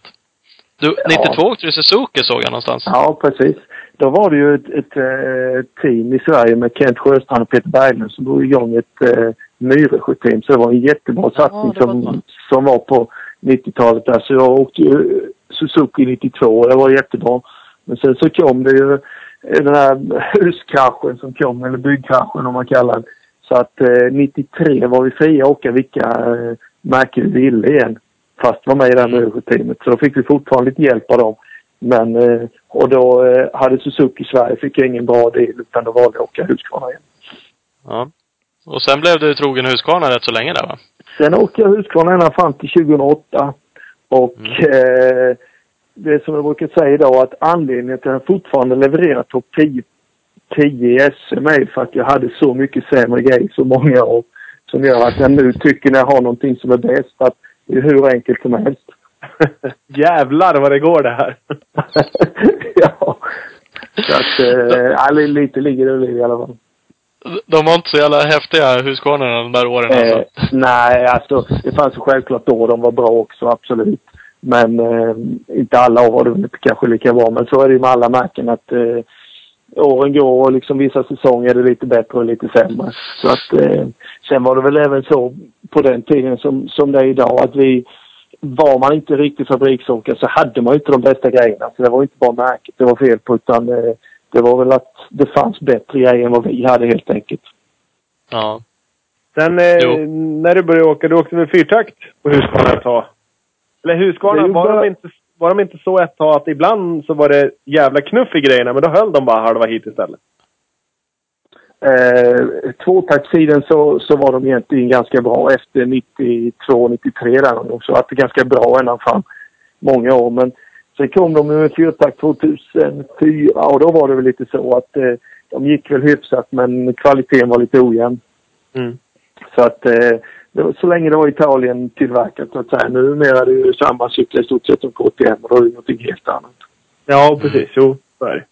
Du, 92 åkte du Suzuki såg jag någonstans. Ja, precis. Då var det ju ett, ett, eh, team i Sverige med Kent Sjöstrand och Peter Berglund som drog igång ett eh, Myresjö-team. Så det var en jättebra satsning det var som, som var på 90-talet. Där. Så jag åkte ju eh, Suzuki 92 och det var jättebra. Men sen så kom det ju eh, den här huskraschen som kom, eller byggkraschen om man kallar den. Så att eh, 93 var vi fria att åka vilka eh, märken vi ville igen. Fast var med i det här Myresjö-teamet. Så då fick vi fortfarande lite hjälp av dem. Men, eh, och då eh, hade Suzuki Sverige fick jag ingen bra del utan då valde jag att åka Husqvarna igen. Ja. Och sen blev du trogen Husqvarna rätt så länge där va? Sen åkte jag Husqvarna ända fram till 2008. Och eh, det som jag brukar säga idag att anledningen till att jag fortfarande levererar topp 10, 10 i SM är för att jag hade så mycket sämre grejer så många år. Som gör att jag nu tycker när jag har någonting som är bäst att det är hur enkelt som helst. Jävlar vad det går det här. ja. Så att, eh, lite ligger det i alla fall. De var inte så jävla häftiga Husqvarna de där åren alltså. Eh, nej, alltså det fanns ju självklart då de var bra också, absolut. Men eh, inte alla år var det väl kanske lika bra. Men så är det ju med alla märken att eh, åren går och liksom vissa säsonger är det lite bättre och lite sämre. Så att eh, sen var det väl även så på den tiden som, som det är idag att vi var man inte riktigt fabriksåkare så hade man inte de bästa grejerna. Så det var inte bara märket det var fel på utan eh, det var väl att det fanns bättre grejer än vad vi hade helt enkelt. Ja. Sen eh, när du började åka, du åkte väl fyrtakt på Husqvarna ett tag? Eller Husqvarna, var, bara- de inte, var de inte så ett tag att ibland så var det jävla knuff i grejerna men då höll de bara halva hit istället? Eh, tvåtaktssidan så, så var de egentligen ganska bra efter 92, 93 där någon gång. Så att det ganska bra ända fram många år. Men sen kom de med fyrtakt 2004 och då var det väl lite så att eh, de gick väl hyfsat men kvaliteten var lite ojämn. Mm. Så att eh, så länge det var Italien tillverkat så att säga. Numera är det ju samma cyklar i stort sett som KTM och då är det någonting helt annat. Ja, precis. Jo, så är det.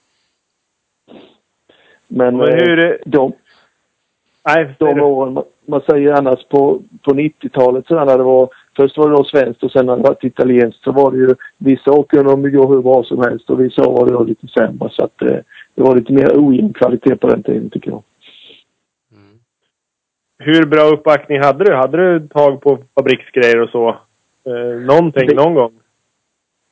Men, Men hur... eh, de, Nej, de det- åren, man- säger annars på, på 90-talet så när det var, först var det då svenskt och sen när det var italienskt så var det ju, vissa år kunde de gå hur bra som helst och vissa år var det då lite sämre så att eh, det var lite mer ojämn kvalitet på den tiden tycker jag. Hur bra uppbackning hade du? Hade du tag på fabriksgrejer och så? Eh, någonting, Det- någon gång?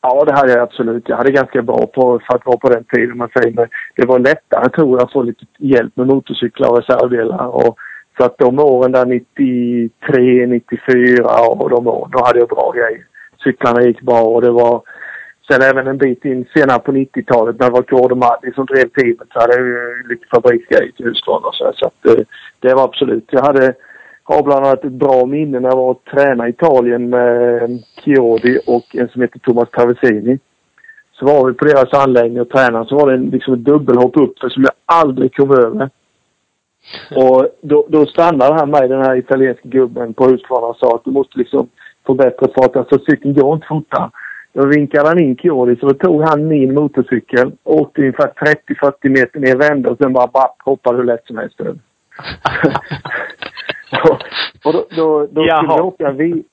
Ja, det hade jag absolut. Jag hade ganska bra på, för att vara på den tiden. Man säger, men det var lättare tror jag att få lite hjälp med motorcyklar och reservdelar. Och, så att de åren där 93, 94 och de åren, då hade jag bra grejer. Cyklarna gick bra och det var Sen även en bit in senare på 90-talet när det var Gordon Maddy som drev teamet så hade jag ju lite fabriksgrejer till Husqvarna och så, så att eh, det var absolut. Jag hade, har bland annat ett bra minne när jag var och tränade i Italien med eh, Chiodi och en som heter Thomas Traversini. Så var vi på deras anläggning och tränade så var det en, liksom ett dubbelhopp upp som jag aldrig kom över. Och då, då stannade han mig, den här italienska gubben på Husqvarna och sa att du måste liksom få bättre fart. Alltså cykeln går inte fortare. Då vinkade han in Chiodi så då tog han min motorcykel, åkte ungefär 30-40 meter ner, vände och sen bara bapp, hoppade hur lätt som helst över. och, och då, då, då skulle vi åka v,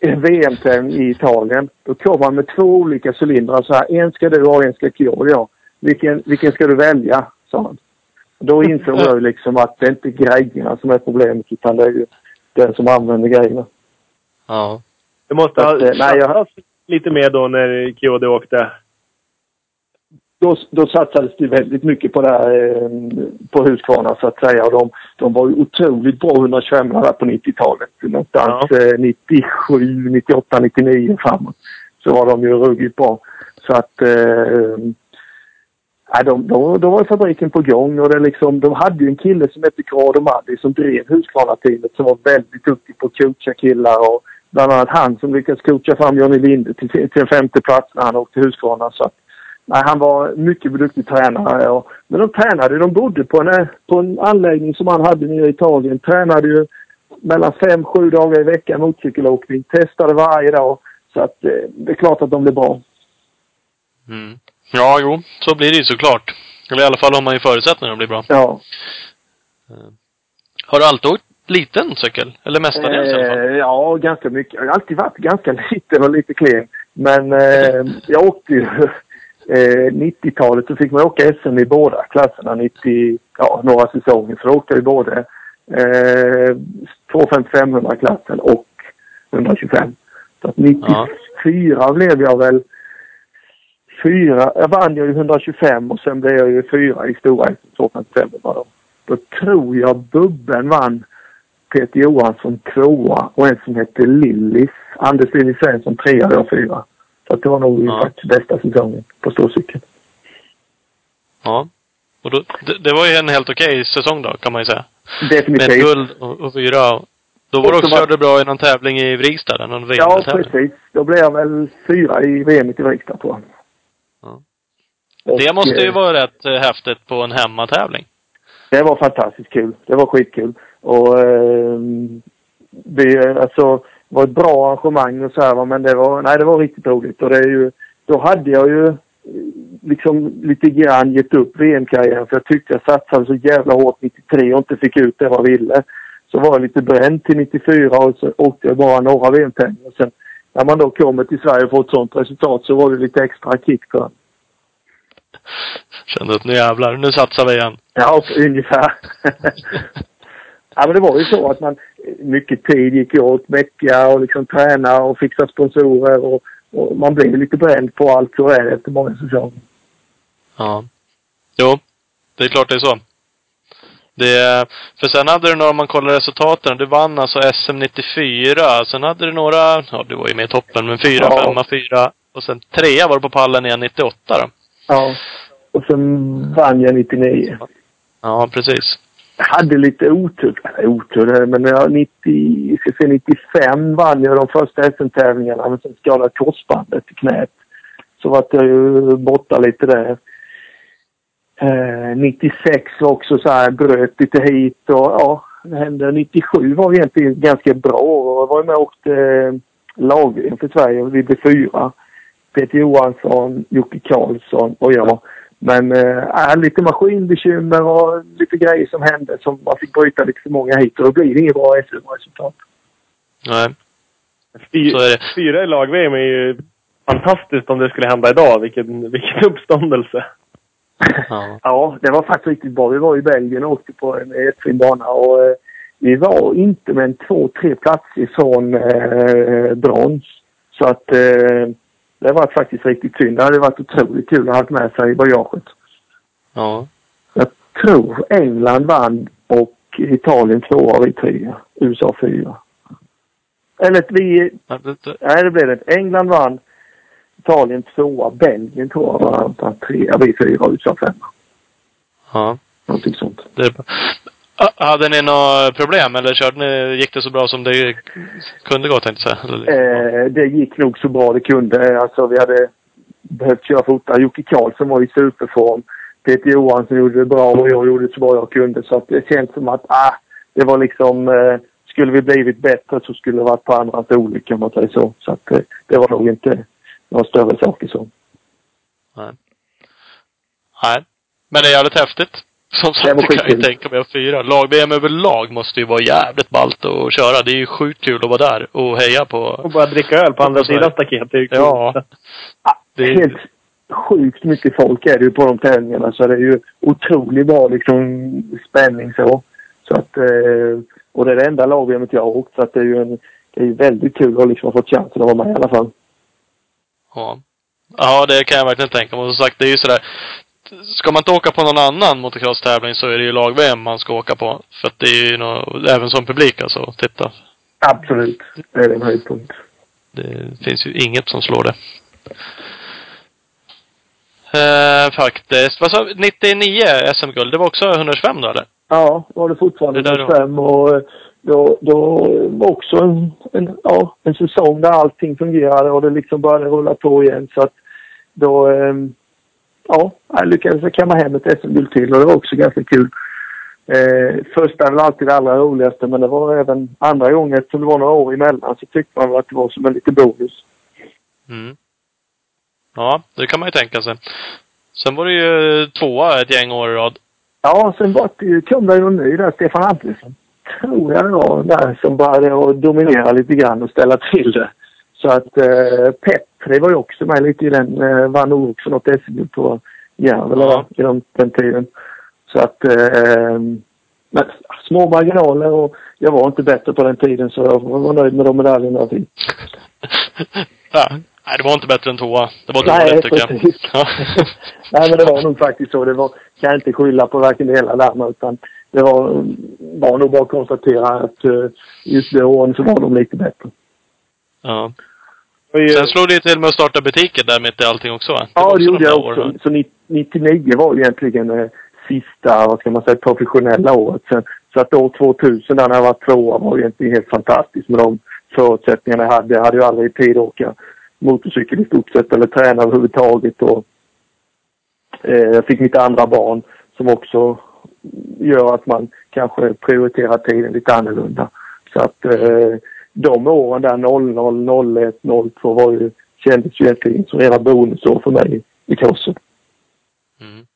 VM-tävling i Italien. Då kom han med två olika cylindrar så här. En ska du ha, en ska Chiodi ha. Vilken, vilken ska du välja? sa han. Då insåg jag ju liksom att det är inte grejerna som är problemet utan det är ju den som använder grejerna. Ja. Det måste ha Att, eh, nej, jag- lite mer då när Chiodi åkte. då, då satsades det väldigt mycket på det här, eh, på Husqvarna så att säga. Och de, de var ju otroligt bra 125 där på 90-talet. Någonstans eh, 97, 98, 99 framåt. Så var de ju ruggigt bra. Så att eh, nej, de, de, då var fabriken på gång och det liksom, de hade ju en kille som hette Grado Maddi som drev Husqvarna-teamet som var väldigt duktig på att coacha killar och bland annat han som lyckades coacha fram Johnny Linde till, till en femte plats när han åkte Husqvarna. Så att, Nej, han var mycket duktig tränare. Och, men de tränade, de bodde på en, på en anläggning som han hade nere i Italien. Tränade ju mellan fem, sju dagar i veckan motorcykelåkning. Testade varje dag. Så att eh, det är klart att de blev bra. Mm. Ja, jo. Så blir det ju såklart. Eller i alla fall har man ju förutsättningar att bli bra. Ja. Har du alltid åkt liten cykel? Eller mestadels i alla fall? Eh, ja, ganska mycket. Jag har alltid varit ganska liten och lite klen. Men eh, jag åkte ju... Eh, 90-talet så fick man åka SM i båda klasserna. 90, ja, några säsonger. Så då åkte jag i både eh, 255-klassen och 125. Så att 94 blev jag väl fyra. Jag vann ju 125 och sen blev jag ju fyra i stora 255 då. Då tror jag Bubben vann Peter Johansson tvåa och en som hette Lillis. Anders Lillis Svensson trea och jag fyra. Så att det var nog Ja. faktiskt bästa säsongen på storcykeln. Ja. Och då, det, det var ju en helt okej säsong då, kan man ju säga. Med Definitivt. guld och, och fyra. Då var du också var- körde bra i någon tävling i Vrigstad, någon Ja, VM-tävling. precis. Då blev jag väl fyra i VM i Vrigstad tror jag. Ja. Och, Det måste ju eh, vara rätt eh, häftigt på en hemmatävling. Det var fantastiskt kul. Det var skitkul. Och eh, det, alltså, var ett bra arrangemang och så här, men det var, nej, det var riktigt roligt. Och det är ju, då hade jag ju eh, liksom lite grann gett upp VM-karriären för jag tyckte jag satsade så jävla hårt 93 och inte fick ut det jag ville. Så var jag lite bränd till 94 och så åkte jag bara några VM-tävlingar. Sen när man då kommer till Sverige och får ett sånt resultat så var det lite extra kick den. Kände att nu jävlar, nu satsar vi igen. Ja, ungefär. ja, men det var ju så att man, mycket tid gick åt, mecka och liksom träna och fixa sponsorer och, och man blev lite bränd på allt så är det efter många säsonger. Ja. Jo, det är klart det är så. Det, för sen hade du några, om man kollar resultaten, du vann alltså SM 94. Sen hade du några, ja du var ju med i toppen, men fyra, Ja. femma, fyra. Och sen trea var du på pallen igen 98 då. Ja. Och sen vann jag 99. Ja, precis hade lite otur. Eller otur, eh, men jag 90, ska se, 95 vann jag de första SM-tävlingarna men sen skadade korsbandet i knät. Så vart jag ju borta lite där. Eh, 96 var också så här, bröt lite hit och ja, det hände. 97 var egentligen ganska bra och jag var med och åkte eh, lag för Sverige. Vi blev fyra. Peter Johansson, Jocke Karlsson och jag. Men äh, lite maskinbekymmer och lite grejer som hände som man fick bryta lite för många hit och då blir det inget bra SM-resultat. Nej. Fy, Så är det. Fyra i lag-VM är ju fantastiskt om det skulle hända idag. Vilken, vilken uppståndelse. Ja. Ja, det var faktiskt riktigt bra. Vi var i Belgien och åkte på en jättefin bana och eh, vi var inte men två, tre platser ifrån eh, brons. Så att eh, det var faktiskt riktigt synd. Det hade varit otroligt kul att ha haft med sig i bagaget. Ja. Jag tror England vann och Italien tvåa och vi trea. USA fyra. Eller vi... Ja, det- Nej, det blev det. England vann. Italien tvåa. Belgien var trea. Vi fyra. USA femma. Ja. Någonting sånt. Det är Hade ni några problem eller körde ni, gick det så bra som det kunde gå tänkte jag säga? Eh, det gick nog så bra det kunde. Alltså vi hade behövt köra fortare. Jocke Karlsson var i superform. Peter Johansson gjorde det bra och jag gjorde det så bra jag kunde. Så att det känns som att ah, det var liksom... Eh, skulle vi blivit bättre så skulle det varit på andra storlek om man säger så. Så att eh, det var nog inte några större saker så. Nej. Men det är jävligt häftigt. Som sagt, det kan jag ju tänka mig att fira. Lag-VM överlag måste ju vara jävligt ballt att köra. Det är ju sjukt kul att vara där och heja på... Och bara dricka öl på andra sidan staketet. Det är ju. Ja. Det är, Helt sjukt mycket folk är det ju på de tävlingarna så det är ju otroligt bra liksom spänning så. Så att, eh, och det är det enda lag jag har åkt så att det är ju en, det är ju väldigt kul att liksom ha fått chansen att vara med i alla fall. ja. ja, det kan jag verkligen tänka mig. Och som sagt, det är ju sådär. Ska man inte åka på någon annan motocross-tävling så är det ju lag-VM man ska åka på. För att det är ju nå, även som publik alltså, titta. Absolut. Det är en höjdpunkt. Det finns ju inget som slår det. Eh, faktiskt. Vad sa vi? 99 SM-guld. Det var också 125 då eller? Ja, var det fortfarande Det där då. 25 och eh, då, då var också en, en, ja, en säsong där allting fungerade och det liksom började rulla på igen så att då, eh, ja, jag lyckades kamma hem ett SM-guld till och det var också ganska kul. Eh, första är väl alltid det allra roligaste men det var även andra gången eftersom det var några år emellan så tyckte man att det var som en liten bonus. Mm. Ja, det kan man ju tänka sig. Sen var det ju tvåa ett gäng år i rad. Ja, sen var det, kom det någon ny där, Stefan Antonsson. Tror jag det var, där som började att dominera lite grann och ställa till det. Så att eh, Petri var ju också med lite i den, eh, vann nog också något SM på Järv eller Ja. i den, den tiden. Så att, eh, men små marginaler och jag var inte bättre på den tiden så jag var nöjd med de medaljerna jag fick. ja. Nej, det var inte bättre än tvåa. Det var Nej, dåligt tycker jag. precis. Ja. Nej, men det var nog faktiskt så. Det var, kan jag inte skylla på varken det det andra utan det var, var nog bara att konstatera att eh, just det åren så var de lite bättre. ja. Ju- Sen slog det ju till med att starta butiker där mitt i allting också va? Ja, det gjorde de jag också. åren. Så ni- 99 var ju egentligen eh, sista, vad ska man säga, professionella året. Sen, så att år 2000 där när jag var tvåa var ju egentligen helt fantastiskt med de förutsättningarna jag hade. Jag hade ju aldrig tid att åka motorcykel i stort sett eller träna överhuvudtaget. Och, eh, jag fick mitt andra barn som också gör att man kanske prioriterar tiden lite annorlunda. Så att eh, de åren där 00, 01, 02 var ju, kändes ju egentligen som rena bonusår för mig i crossen. Mm.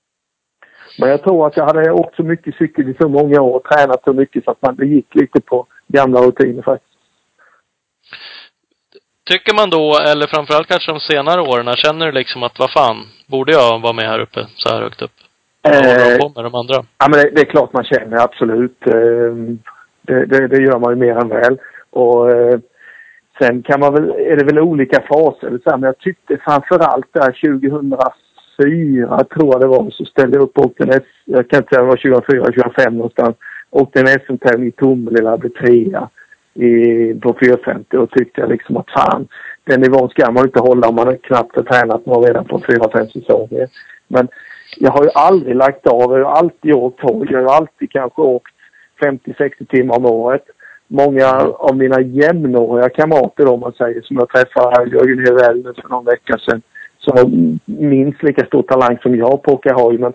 Men jag tror att jag hade åkt så mycket cykel i så många år och tränat så mycket så att man, gick lite på gamla rutiner faktiskt. Tycker man då, eller framförallt kanske de senare åren, känner du liksom att vad fan, borde jag vara med här uppe, så här högt upp? Vad håller de på med de andra? Ja, men det, det är klart man känner, absolut. Ehm, Det, det, det gör man ju mer än väl. Och eh, sen kan man väl, är det väl olika faser. Men jag tyckte framförallt där 2004, tror jag det var, så ställde jag upp och åkte en jag kan inte säga om det var 2004, 2005 någonstans. Åkte en SM-tävling i Tomelilla, blev trea i, på 450 och tyckte jag liksom att fan, den nivån ska man inte hålla om man knappt har tränat några redan på 4-5 säsonger. Men jag har ju aldrig lagt av. Jag har alltid åkt hoj. Jag har ju alltid kanske åkt 50-60 timmar om året. Många av mina jämnåriga kamrater om man säger, som jag träffade Jörgen Hyrell för någon vecka sedan, som har minst lika stor talang som jag på hoj. Men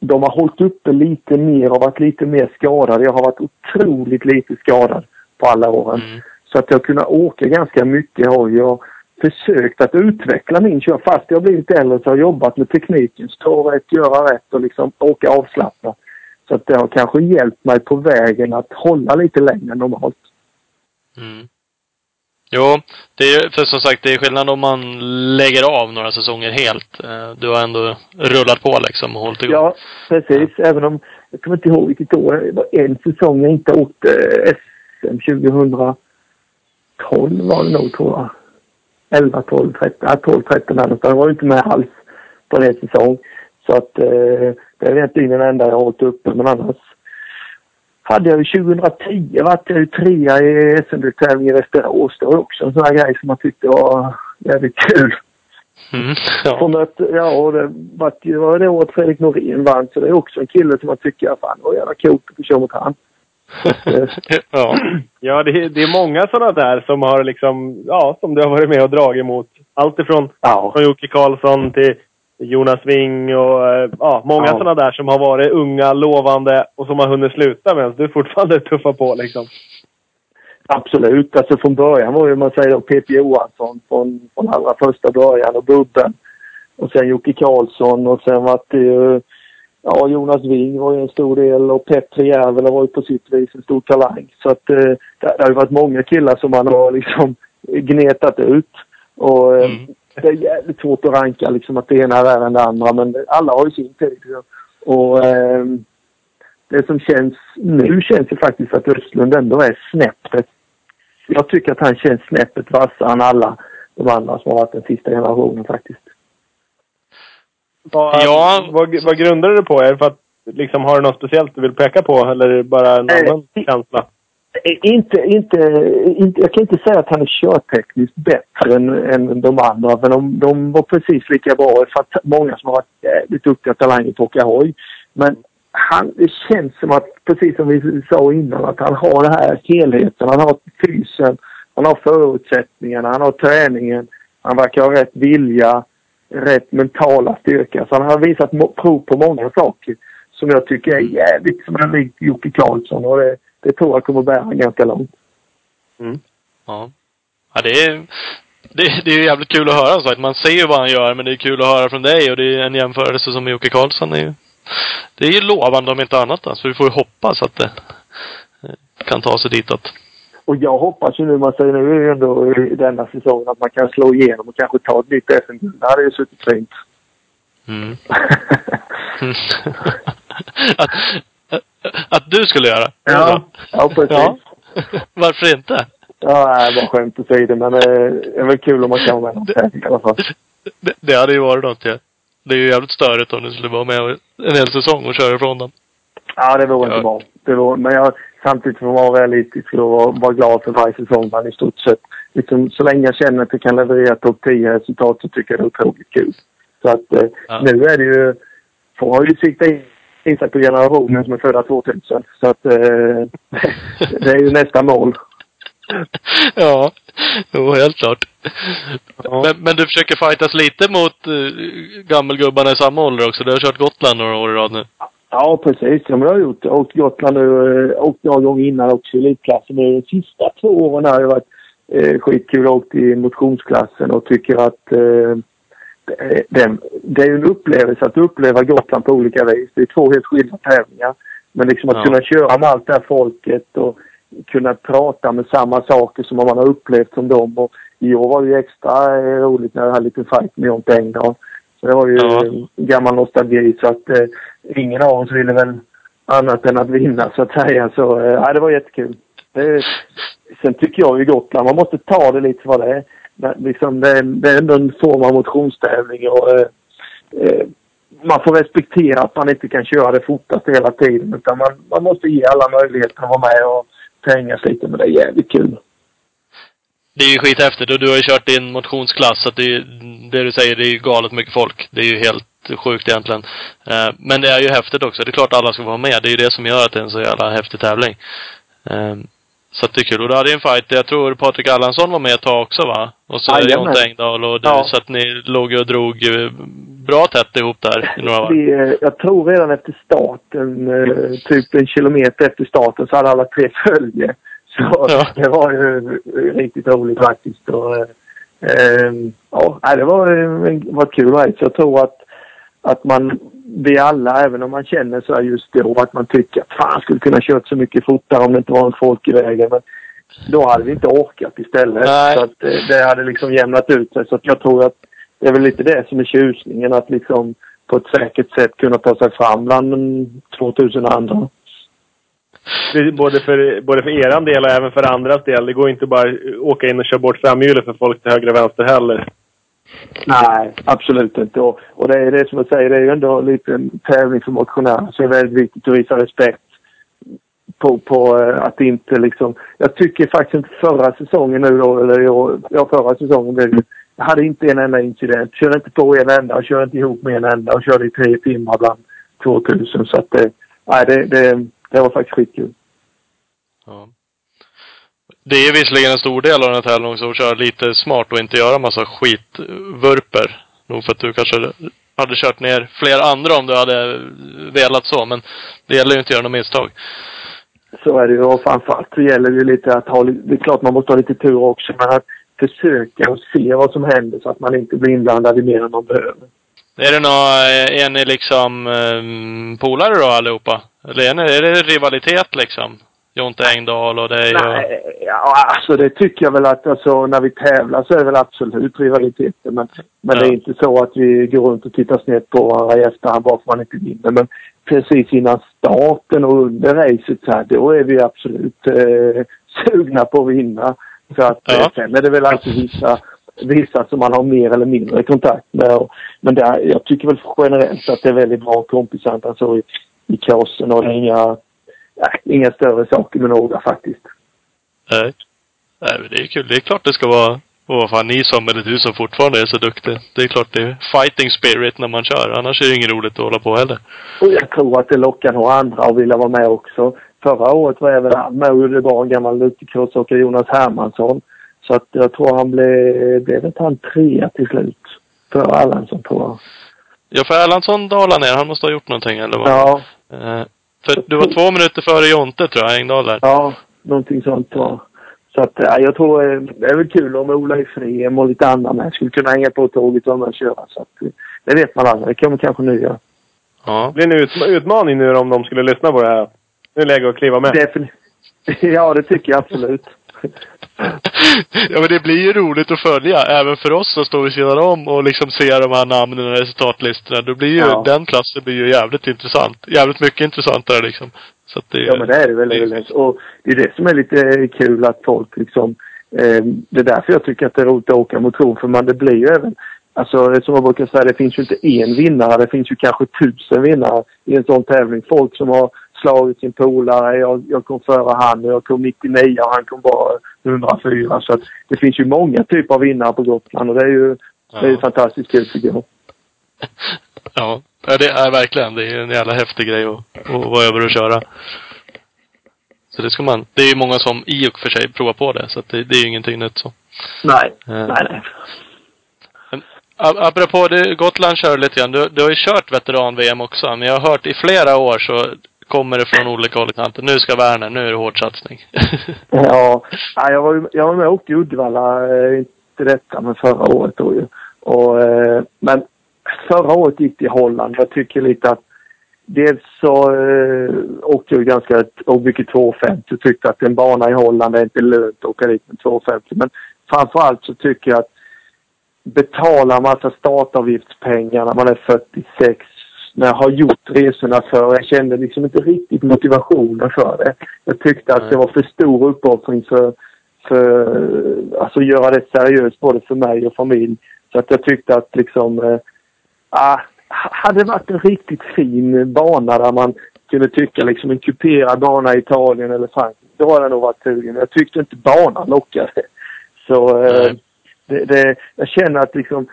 de har hållit uppe lite mer och varit lite mer skadade. Jag har varit otroligt lite skadad på alla åren. Mm. Så att jag har kunnat åka ganska mycket hoj och försökt att utveckla min kör. Fast jag blivit äldre så har jag jobbat med tekniken. Stå rätt, göra rätt och liksom åka avslappnat. Så att det har kanske hjälpt mig på vägen att hålla lite längre än normalt. Mm. Jo, det är för som sagt, det är skillnad om man lägger av några säsonger helt. Eh, Du har ändå rullat på liksom och hållit igång. Ja, precis. Även om, jag kommer inte ihåg vilket år, det var en säsong jag inte åkte SM 2012 var det nog tror jag. 11, 12, 13, ja, 12, 13 där någonstans. Jag var inte med alls på en säsong. Så att eh, det är egentligen den enda jag har hållit uppe. Men annars hade jag ju 2010 vart jag ju trea i SM-tävlingen i Västerås. Det var också en sån här grej som man tyckte var jävligt kul. Mm. Ja. Att, ja, och det var, det var det året Fredrik Norén vann. Så det är också en kille som man tycker, fan vad jävla coolt att få köra mot han. Eh, ja. Ja, det, är- det är många sådana där som har liksom, ja, som du har varit med och dragit emot. Allt ifrån ja. från Jocke Karlsson till Jonas Wing och eh, ja, många Ja. sådana där som har varit unga, lovande och som har hunnit sluta medan du fortfarande tuffar på liksom. Absolut. Alltså från början var ju, man säger då, Peter Johansson från, från allra första början och Bubben. Och sen Jocke Karlsson och sen var det ju, ja Jonas Wing var ju en stor del och Petri Järvela var ju på sitt vis en stor talang. Så att eh, det, det har ju varit många killar som man har liksom gnetat ut. Och eh, Mm. Det är jävligt svårt att ranka liksom att det ena är värre än det andra men alla har ju sin tid. Och eh, det som känns nu känns ju faktiskt att Östlund ändå är snäppet. Jag tycker att han känns snäppet vassare än alla de andra som har varit den sista generationen faktiskt. Vad, Ja. vad, vad grundar du det på? Är det för att liksom, har du något speciellt du vill peka på eller är det bara en Eh, annan känsla? Inte, inte, inte, jag kan inte säga att han är körtekniskt bättre än, än de andra. men de, de var precis lika bra. För att många som har varit jävligt duktiga talanger på att åka hoj. Men han, det känns som att, precis som vi sa innan, att han har den här helheten. Han har fysen, han har förutsättningarna, han har träningen. Han verkar ha rätt vilja, rätt mentala styrka. Så han har visat prov på många saker som jag tycker är jävligt som är likt Jocke Karlsson. Och det, det tror jag kommer bära ganska långt. Ja. Ja, det är, det, det är jävligt kul att höra sagt. Man ser ju vad han gör, men det är kul att höra från dig och det är en jämförelse som med Jocke Karlsson är ju, det är ju lovande om inte annat alltså. Vi får ju hoppas att det eh, kan ta sig ditåt. Och jag hoppas ju nu, man säger nu är ju ändå i denna säsongen att man kan slå igenom och kanske ta ett nytt SM-guld. Det hade ju suttit fint. Mm. att, att du skulle göra? ja, ja, precis. Ja. Varför inte? Ja, nej, bara skämt åsido. Men eh, det är väl kul om man kan vara med i alla fall. Det, det hade ju varit något ja. Det är ju jävligt störigt om du skulle vara med en hel säsong och köra ifrån dem. Ja, det vore Ja. inte bra. Det vore, men jag, samtidigt får man vara realistisk och vara, vara glad för varje säsong man i stort sett. Liksom, så länge jag känner att jag kan leverera topp 10 resultat så tycker jag det är otroligt kul. Så att eh, Ja. nu är det ju... Får har ju siktat in sig på generationen som är födda 2000. Så att eh, det är ju nästa mål. ja, jo, helt klart. Ja. Men, men du försöker fightas lite mot uh, gammelgubbarna i samma ålder också? Du har kört Gotland några år i rad nu. Ja, precis. Ja, men det har jag gjort. Jag åkt Gotland nu. eh, Åkt några gånger innan också i elitklassen. Men De sista två åren har det varit eh, skitkul. Jag åkt i motionsklassen och tycker att eh, det, är- det, är ju en upplevelse att uppleva Gotland på olika vis. Det är två helt skilda tävlingar. Men liksom att Ja. kunna köra med allt det här folket och kunna prata med samma saker som man har upplevt som dem. Och I år var det ju extra eh, roligt när jag hade lite fight med Jonte Engdahl. Så det var ju Ja. eh, gammal nostalgi så att eh, ingen av oss ville väl annat än att vinna så att säga. Så eh, det var jättekul. Det, sen tycker jag ju Gotland, man måste ta det lite vad det är. Men Liksom, det, är det är ändå en form av motionstävling och eh, eh, man får respektera att man inte kan köra det fortast hela tiden utan man, man måste ge alla möjligheter att vara med och trängas lite men det är jävligt kul. det är ju skithäftigt och du har ju kört din motionsklass så att det, är ju- det du säger, det är ju galet mycket folk. Det är ju helt sjukt egentligen. Eh, men det är ju häftigt också. Det är klart alla ska vara med. Det är ju det som gör att det är en så jävla häftig tävling. Ehm, så att det är kul. Och du hade ju en fight, jag tror Patrik Allansson var med ett tag också va? Och så. Jonte Engdahl och du, Ja. så att ni låg och drog eh, bra tätt ihop där i några varv. Vi, eh, jag tror redan efter starten, eh, typ en kilometer efter starten, så hade alla tre följe. Så Ja. det var ju riktigt roligt faktiskt. Och, eh, ja, det var, var kul race. Jag tror att, att man, vi alla, även om man känner så här just då, att man tycker att fan, skulle kunna kört så mycket fortare om det inte var en folk i vägen. Men då hade vi inte orkat istället. Nej. Så att eh, det hade liksom jämnat ut sig. Så att jag tror att det är väl lite det som är tjusningen. Att liksom på ett säkert sätt kunna ta sig fram bland de 2000 andra. Både för, både för eran del och även för andras del. Det går inte bara att åka in och köra bort framhjulet för folk till höger och vänster heller. Nej, absolut inte. Och, och det är det som jag säger, det är ju ändå lite liten tävling för motionärer. Så det är väldigt viktigt att visa respekt på, på eh, att inte liksom... Jag tycker faktiskt inte förra säsongen nu då, eller ja förra säsongen blev jag hade inte en enda incident. Körde inte på en enda och körde inte ihop med en enda och körde i tre timmar bland 2000. Så att det, nej, det, det, det var faktiskt skitkul. Ja. Det är visserligen en stor del av den här tävlingen också att köra lite smart och inte göra massa skitvurper. Nog för att du kanske hade kört ner fler andra om du hade velat så, men det gäller ju inte att göra några misstag. Så är det ju. Och framförallt så gäller det ju lite att ha, det är klart man måste ha lite tur också, men att försöka och se vad som händer så att man inte blir inblandad i mer än man behöver. Är det nå, är ni liksom um, polare då allihopa? Eller är, ni, är det rivalitet liksom? Jonte Engdahl och dig och... Nej, ja, alltså det tycker jag väl att alltså, när vi tävlar så är det väl absolut rivaliteter. Men, men det är Ja. inte så att vi går runt och tittar snett på varandra i efterhand bara för man inte vinner. Men precis innan starten och under racet så här, då är vi absolut eh, sugna på att vinna. Så att Ja. eh, sen är det väl alltid vissa, vissa som man har mer eller mindre kontakt med. Och, men det, är- jag tycker väl generellt att det är väldigt bra kompisandra så i, i kaosen och det är inga, nej, inga större saker med några faktiskt. Nej. Nej, men det är kul. Det är klart det ska vara... Och vad fan, ni som, eller du som fortfarande är så duktig. Det är klart det är fighting spirit när man kör. Annars är det inget roligt att hålla på heller. Och jag tror att det lockar några andra att vilja vara med också. Förra året var även han med och gjorde bra, en gammal utecrossåkare, Jonas Hermansson. Så att jag tror han blev, blev inte han trea till slut? För Allansson tror jag. Ja, för Erlandsson dalade ner. Han måste ha gjort någonting eller vad? Ja, Eh, för du var två minuter före Jonte tror jag, Engdahl där. ja, någonting sånt jag. Så att ja, jag tror eh, det är väl kul om Ola i Frem och lite andra med skulle kunna hänga på tåget och med och köra. Så att, eh, det vet man aldrig. Det kommer kanske nu göra. Ja. Det blir en utma- utmaning nu om de skulle lyssna på det här. Nu är det läge att kliva med. Definitivt. Ja, det tycker jag absolut. ja men det blir ju roligt att följa, även för oss som står vid sidan om och liksom ser de här namnen och resultatlistorna. Då blir ju, Ja. den klassen blir ju jävligt intressant. Jävligt mycket intressantare liksom. Så att det, Ja men det är det väl. det. Och det är det som är lite kul att folk liksom... Eh, det är därför jag tycker att det är roligt att åka motion. För man, det blir ju även... Alltså som jag brukar säga, det finns ju inte en vinnare. Det finns ju kanske tusen vinnare i en sån tävling. Folk som har slagit sin polare. Jag, jag kom före han och jag kom 99 och han kom bara 104. Så att det finns ju många typer av vinnare på Gotland och det är ju, det är ju Ja. fantastiskt kul tycker jag. Ja. ja, det är verkligen. Det är en jävla häftig grej att, att vara över och köra. Så det ska man. Det är ju många som i och för sig provar på det. Så att det, det är ju ingenting nytt så. Nej, Eh. nej, nej. Apropå det, Gotland kör lite grann. Du, du har ju kört veteran-VM också. Men jag har hört i flera år så kommer det från olika håll. Nu ska Werner, nu är det hård satsning. Ja, ja, jag var, ju- jag var med och åkte i Uddevalla, eh, inte detta, men förra året då ju. Och, eh, men förra året gick det i Holland. Jag tycker lite att dels så eh, åkte jag ganska och mycket 250 och tyckte att en bana i Holland är inte lönt att åka dit med 250. Men framförallt så tycker jag att betala massa startavgiftspengar när man är 46 när jag har gjort resorna för. Jag kände liksom inte riktigt motivationen för det. Jag tyckte att det var för stor uppoffring för, för alltså göra det seriöst både för mig och familj. Så att jag tyckte att liksom ah, hade det varit en riktigt fin bana där man kunde tycka liksom en kuperad bana i Italien eller Frankrike. Då hade jag nog varit sugen. Jag tyckte inte banan lockade. Så Nej. det, det, jag känner att liksom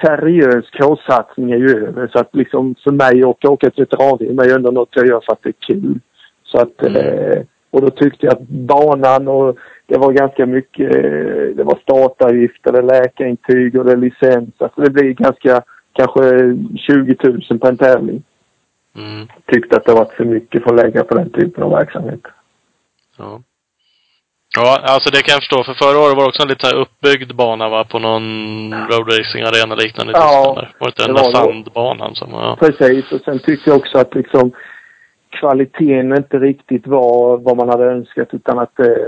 seriös cross-satsning är ju över. Så att liksom för mig att åka, till veteran-VM är ju ändå något jag gör för att det är kul. Så att, eh, och då tyckte jag att banan och det var ganska mycket, eh, det var startavgifter, det läkarintyg och det licens. Alltså det blir ganska, kanske 20 000 på en tävling. Mm. Tyckte att det var för mycket för att lägga på den typen av verksamhet. Ja. Ja, alltså det kan jag förstå. För förra året var det också en lite uppbyggd bana va? På någon roadracing arena liknande i Ja, Tyskland. där. Var det inte den det där var det. sandbanan som var... Precis, och sen tyckte jag också att liksom kvaliteten inte riktigt var vad man hade önskat utan att eh,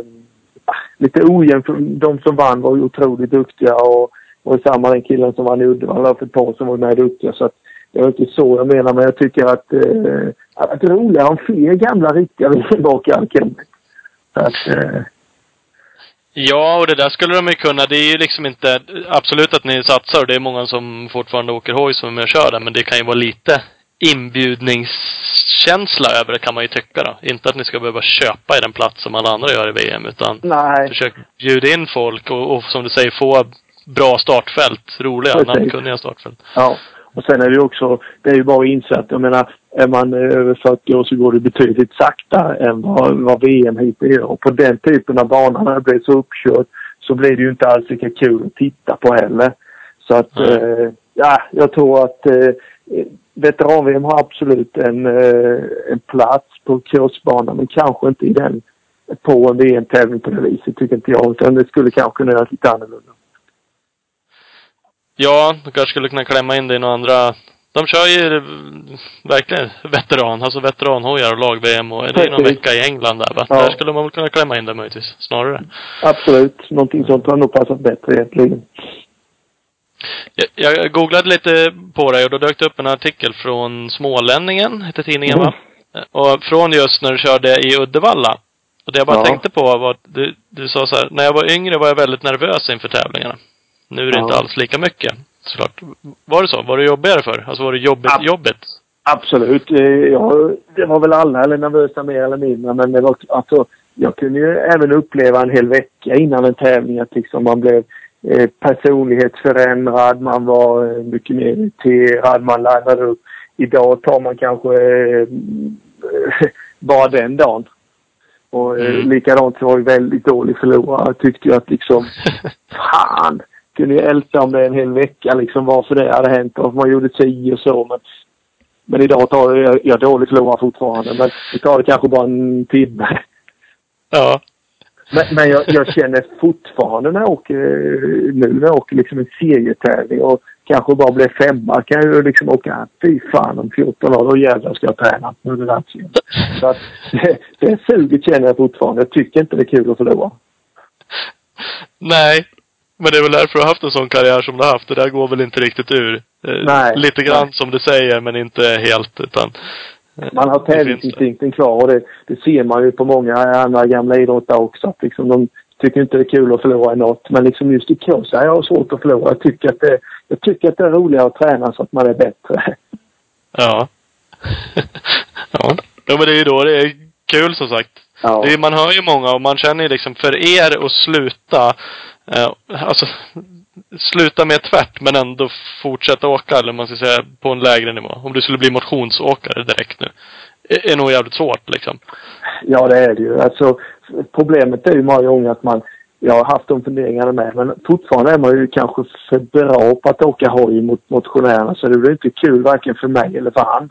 lite ojämnt. De som vann var ju otroligt duktiga och, och samma den killen som vann i Uddevalla för ett par som var med duktiga. Så att det var inte så jag menar men jag tycker att, eh, att det är roligare om fler gamla riktiga VM-åkare kommer. Så att, eh, Ja, och det där skulle de ju kunna. Det är ju liksom inte... Absolut att ni satsar och det är många som fortfarande åker hoj som är med och kör där, men det kan ju vara lite inbjudningskänsla över det kan man ju tycka då. Inte att ni ska behöva köpa er en plats som alla andra gör i VM, utan nej, försök bjuda in folk och, och som du säger få bra startfält. Roliga, namnkunniga startfält. Ja. Och sen är det ju också, det är ju bara att inse att jag menar, är man över 40 år så går det betydligt saktare än vad, vad VM hittills gör. Och på den typen av banor när det blir så uppkört så blir det ju inte alls lika kul att titta på heller. Så att, Nej. eh, ja, jag tror att eh, veteran-VM har absolut en, eh, en plats på crossbanan men kanske inte i den på en VM-tävling på det viset tycker inte jag. Utan det skulle kanske kunna göras lite annorlunda. Ja, du kanske skulle kunna klämma in det i några andra de kör ju eh, verkligen veteran, alltså veteranhojar och lag-VM och det är någon vecka i England där va? Ja. Där skulle man väl kunna klämma in det möjligtvis, snarare. Absolut. Någonting sånt har nog passat bättre egentligen. Jag, jag googlade lite på dig och då dök det upp en artikel från Smålänningen, hette tidningen va? Och från just när du körde i Uddevalla. Och det jag bara Ja. tänkte på var att du, du sa så här, när jag var yngre var jag väldigt nervös inför tävlingarna. Nu är det Ja. inte alls lika mycket. Såklart. Var det så? Var det jobbigare för? Alltså var det jobbigt, Ja. jobbigt? Absolut. Eh, Ja, det var väl alla eller nervösa mer eller mindre. Men det var, alltså, jag kunde ju även uppleva en hel vecka innan en tävling att liksom man blev eh, personlighetsförändrad. Man var eh, mycket mer irriterad. Man laddade upp. Idag tar man kanske eh, bara den dagen. Och eh, Mm. likadant så var jag väldigt dålig förlorare. Jag tyckte ju att liksom, fan, kunde ju älta om det en hel vecka liksom varför det hade hänt och man gjorde si och så. Men, men idag tar jag, jag är dålig förlorare fortfarande. Men det tar det kanske bara en timme. Ja. Men, men jag, jag känner fortfarande när jag åker, nu när jag åker liksom en serietävling och kanske bara blir femma kan jag ju liksom åka, fy fan om 14 år, då jävlar ska jag träna. Nu är det dags igen. Så att det, det suget känner jag fortfarande. Jag tycker inte det är kul att förlora. Nej. Men det är väl därför du har haft en sån karriär som du har haft. Det där går väl inte riktigt ur. Eh, Nej. Lite grann Nej. som du säger, men inte helt utan... eh, Man har tävlingsinstinkten kvar och det, det ser man ju på många andra gamla idrottare också. Att liksom de tycker inte det är kul att förlora i något. Men liksom just i cross, ja, jag har svårt att förlora. Jag tycker, att det, jag tycker att det är roligare att träna så att man är bättre. Ja. ja. Ja, men det är ju då det är kul som sagt. Ja. Är, man hör ju många och man känner ju liksom för er att sluta, eh, alltså sluta med tvärt men ändå fortsätta åka, eller man ska säga, på en lägre nivå. Om du skulle bli motionsåkare direkt nu. Är, är nog jävligt svårt liksom. Ja, det är det ju. Alltså, problemet är ju många gånger att man... Jag har haft de funderingarna med, men fortfarande är man ju kanske för bra på att åka hoj mot motionärerna så det blir inte kul varken för mig eller för han.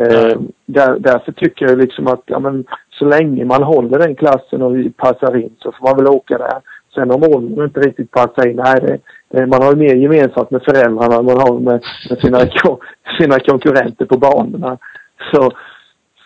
Eh, där, därför tycker jag liksom att ja, men, så länge man håller den klassen och passar in så får man väl åka där. Sen om åldern inte riktigt passar in, nej det, det, man har ju mer gemensamt med föräldrarna än man har med, med sina, sina konkurrenter på banorna. Så,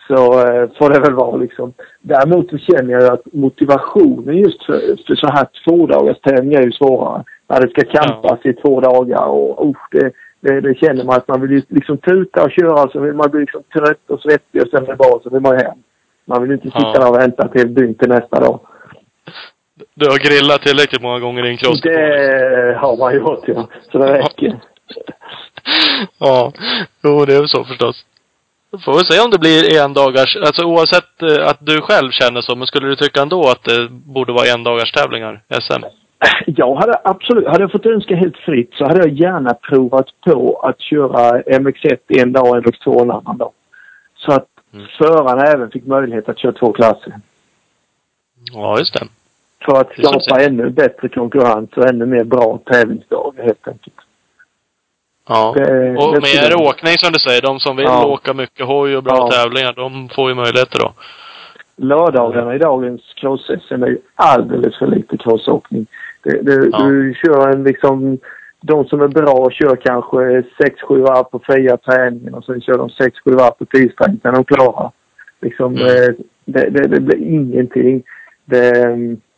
så eh, får det väl vara liksom. Däremot så känner jag att motivationen just för, för så här tvådagars tävlingar är ju svårare. När det ska campas i två dagar och usch, det, det, det känner man att man vill ju liksom tuta och köra så vill man bli liksom trött och svettig och sen är det bra så vill man ju hem. Man vill ju inte sitta Ja. där och vänta till dygn till nästa dag. Du har grillat tillräckligt många gånger i en cross. Det har man gjort ja. Så det räcker. Ja, jo det är väl så förstås. Får vi se om det blir en dagars, alltså oavsett eh, att du själv känner så, men skulle du tycka ändå att det borde vara en dagars tävlingar, SM? Jag hade absolut, hade jag fått önska helt fritt så hade jag gärna provat på att köra MX1 en dag och MX2 en annan dag. Så att Mm. förarna även fick möjlighet att köra två klasser. Ja, just det. För att skapa ännu bättre konkurrens och ännu mer bra tävlingsdagar helt enkelt. Ja. Det- och det jag- åkning som du säger. De som vill Ja. åka mycket hoj och bra Ja. tävlingar, de får ju möjligheter då. Lördagarna i dagens cross-SM är ju alldeles för lite crossåkning. Det, det, Ja. Du kör en liksom... De som är bra kör kanske 6-7 varv på fria träningen och sen kör de 6-7 varv på tidsträning när de klarar. Liksom, Mm. eh, det, det, det blir ingenting. Det,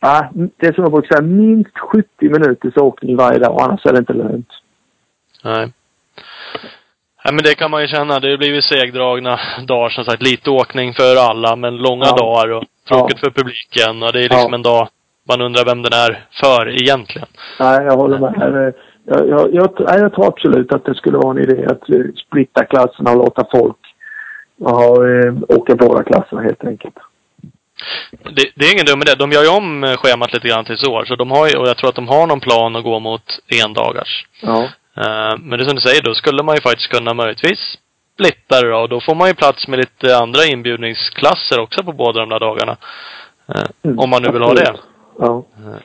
ja, det är som jag brukar säga, minst 70 minuters åkning varje dag annars är det inte lönt. Nej. Nej men det kan man ju känna. Det har blivit segdragna dagar som sagt. Lite åkning för alla men långa Ja. dagar och tråkigt för publiken. Och det är liksom Ja. en dag man undrar vem den är för egentligen. Nej, jag håller med. Jag, jag, jag, jag tror absolut att det skulle vara en idé att eh, splitta klasserna och låta folk ja, eh, åka båda klasserna helt enkelt. Det, det är ingen dum idé. De gör ju om eh, schemat lite grann till år. Så de har ju, och jag tror att de har någon plan att gå mot endagars. Ja. Eh, men det är som du säger, då skulle man ju faktiskt kunna möjligtvis splitta det då. Och då får man ju plats med lite andra inbjudningsklasser också på båda de där dagarna. Eh, Mm, om man nu vill ha det. Ja. Eh,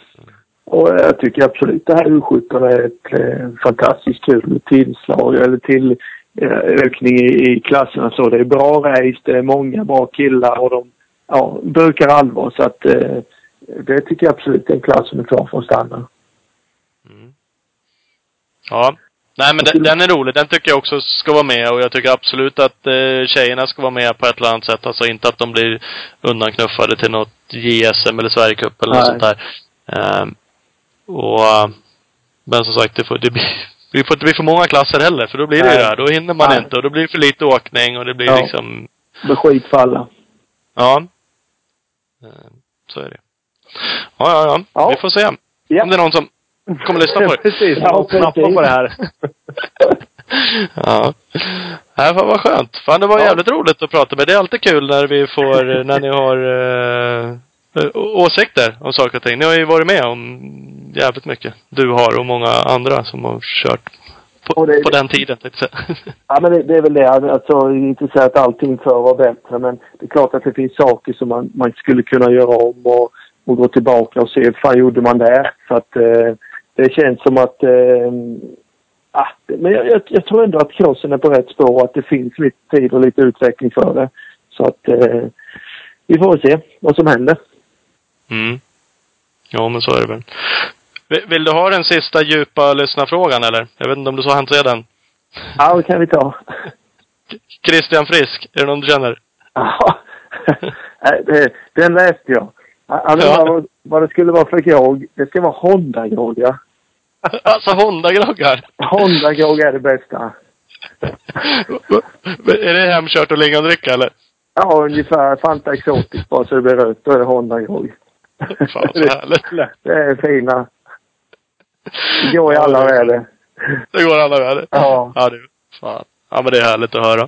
Och jag tycker absolut det här U17 är ett eh, fantastiskt kul tillslag eller till eh, ökning i, i klasserna så. Det är bra race, det är många bra killar och de ja, brukar allvar så att eh, det tycker jag absolut är en klass som är klar för att stanna. Ja. Nej men den, den är rolig. Den tycker jag också ska vara med och jag tycker absolut att eh, tjejerna ska vara med på ett eller annat sätt. Alltså inte att de blir undanknuffade till något JSM eller Sverigecup eller något Nej. sånt där. Ehm, och eh, Men som sagt, det får, det blir, det får inte bli för många klasser heller för då blir Nej. det här. Då hinner man Nej. inte och då blir det för lite åkning och det blir Ja. liksom blir skit för alla. Ja. Ehm, Så är det. Ja, ja, ja. Ja. Vi får se. Ja. Om det är någon som kommer lyssna på det. Precis, Ja, precis. på det här. Ja. Nej, fan vad skönt. Fan, det var Ja. jävligt roligt att prata med. Det är alltid kul när vi får, när ni har eh, å- åsikter om saker och ting. Ni har ju varit med om jävligt mycket. Du har och många andra som har kört på, det- på den tiden, tänkte jag säga. Ja, men det, det är väl det. Alltså, inte säga att allting förr var bättre, men det är klart att det finns saker som man, man skulle kunna göra om och, och gå tillbaka och se vad fan gjorde man där. Så att eh, det känns som att... Eh, ah, men jag, jag, jag tror ändå att crossen är på rätt spår och att det finns lite tid och lite utveckling för det. Så att eh, vi får se vad som händer. Mm. Ja, men så är det väl. Vill, vill du ha den sista djupa lyssnarfrågan eller? Jag vet inte om du så hanterar den. Ja, det kan vi ta. Christian Frisk, är det någon du känner? Ja, den läste jag. Han Ja. vad, vad det skulle vara för grogg. Det ska vara Honda-grogg, ja. Alltså Honda-groggar. Honda-grogg är det bästa. är det hemkört och lingondricka eller? Ja, ungefär Fanta Exotic bara så det blir rött. Då är det Honda-grogg. Fan så härligt. Det är fina. Det går i alla väder. Det går alla väder. Ja. Ja, det, fan. Ja, men det är härligt att höra.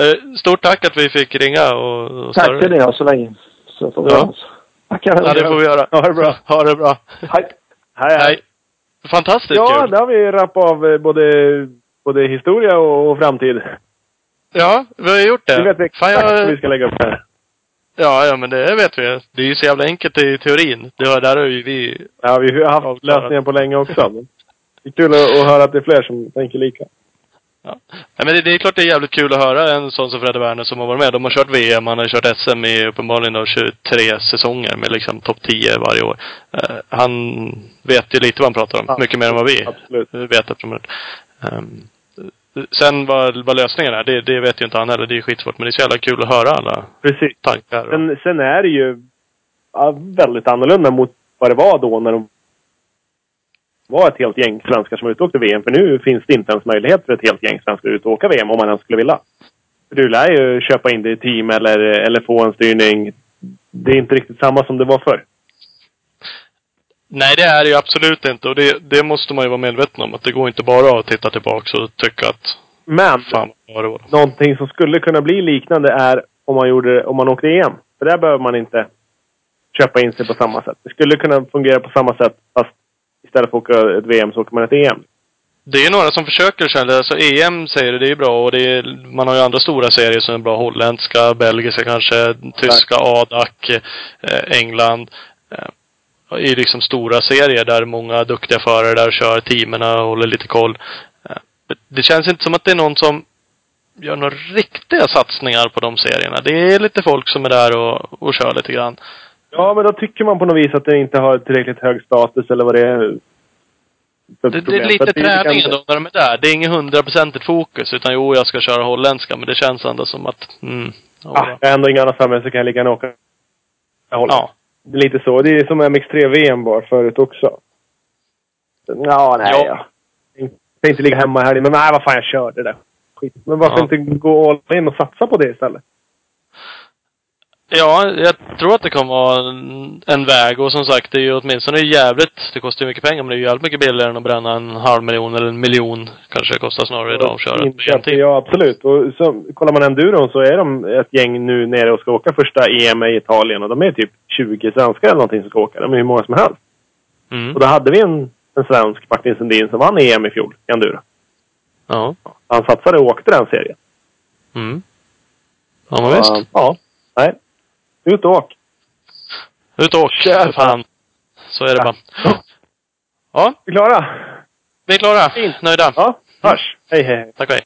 Eh, Stort tack att vi fick ringa och, och Tack för dig. det så länge. Så får vi Ja. Tackar. Ja, det får vi göra. Ha det bra. Ha det bra. Hej. Hej, Hej. Fantastiskt Ja, kul. där har vi rappat av eh, både, både historia och, och framtid. Ja, vi har gjort det. Vi vet exakt Fan, jag- vi ska lägga upp det här. Ja, ja, men det vet vi. Det är ju så jävla enkelt i teorin. Det har, där har ju vi... Ja, vi har haft Ja, lösningar på länge också. Men det är kul att, att höra att det är fler som tänker lika. Ja. Nej, men det, det är klart det är jävligt kul att höra en sån som Fredde Werner som har varit med. De har kört VM, han har kört SM i uppenbarligen då 23 säsonger med liksom topp 10 varje år. Eh, han vet ju lite vad han pratar om. Ja. Mycket mer än vad vi Absolut. vet um, Sen vad, vad lösningen är, det, det vet ju inte han heller. Det är skitsvårt. Men det är så jävla kul att höra alla Precis. tankar. Och, Sen, sen är det ju ja, väldigt annorlunda mot vad det var då när de var ett helt gäng svenskar som var ute och åkte VM. För nu finns det inte ens möjlighet för ett helt gäng svenskar att ut och åka VM om man ens skulle vilja. Du lär ju köpa in det i team eller, eller få en styrning. Det är inte riktigt samma som det var förr. Nej, det är det ju absolut inte. Och det, det måste man ju vara medveten om. Att det går inte bara att titta tillbaks och tycka att Men fan vad det var. någonting som skulle kunna bli liknande är om man, gjorde, om man åkte EM. För där behöver man inte köpa in sig på samma sätt. Det skulle kunna fungera på samma sätt fast istället för att åka ett VM så åker man ett EM. Det är några som försöker själv. Alltså EM säger det, det är bra och det är, man har ju andra stora serier som är bra. Holländska, belgiska kanske, tyska, ADAC, eh, England. Eh, är liksom stora serier där många duktiga förare där kör teamerna och håller lite koll. Eh, det känns inte som att det är någon som gör några riktiga satsningar på de serierna. Det är lite folk som är där och, och kör lite grann. Ja, men då tycker man på något vis att det inte har tillräckligt hög status eller vad det är. Det, det är lite träning ändå när de är där. Det är inget hundraprocentigt fokus. Utan jo, jag ska köra holländska. Men det känns ändå som att, mm. Ah, jag har ändå annat för mig så kan jag lika gärna åka. Ja. Det är lite så. Det är som MX3-VM var förut också. Ja, nej. Ja. Ja. Jag kan inte ligga hemma här. Men nej, vad fan, jag kör det där. Skit. Men varför Ja. inte gå all in och satsa på det istället? Ja, jag tror att det kommer vara en, en väg. Och som sagt, det är ju åtminstone jävligt, det kostar ju mycket pengar, men det är ju jävligt mycket billigare än att bränna en halv miljon eller en miljon kanske det kostar snarare idag att köra ett VM-team. Ja, absolut. Och så, kollar man enduron så är de ett gäng nu nere och ska åka första EM i Italien. Och de är typ 20 svenskar eller någonting som ska åka. De är hur många som helst. Mm. Och då hade vi en, en svensk, Martin Sundin, som vann EM i fjol i enduro. Ja. Han satsade och åkte den serien. Mm. Ja, men visst. Ja, Ja. Nej. Ut och åk. Ut och åk, för fan. Så är det bara. Ja, Är vi klara? vi är klara. Fint. Nöjda. Ja. Hörs. Hej. hej. Tack och hej.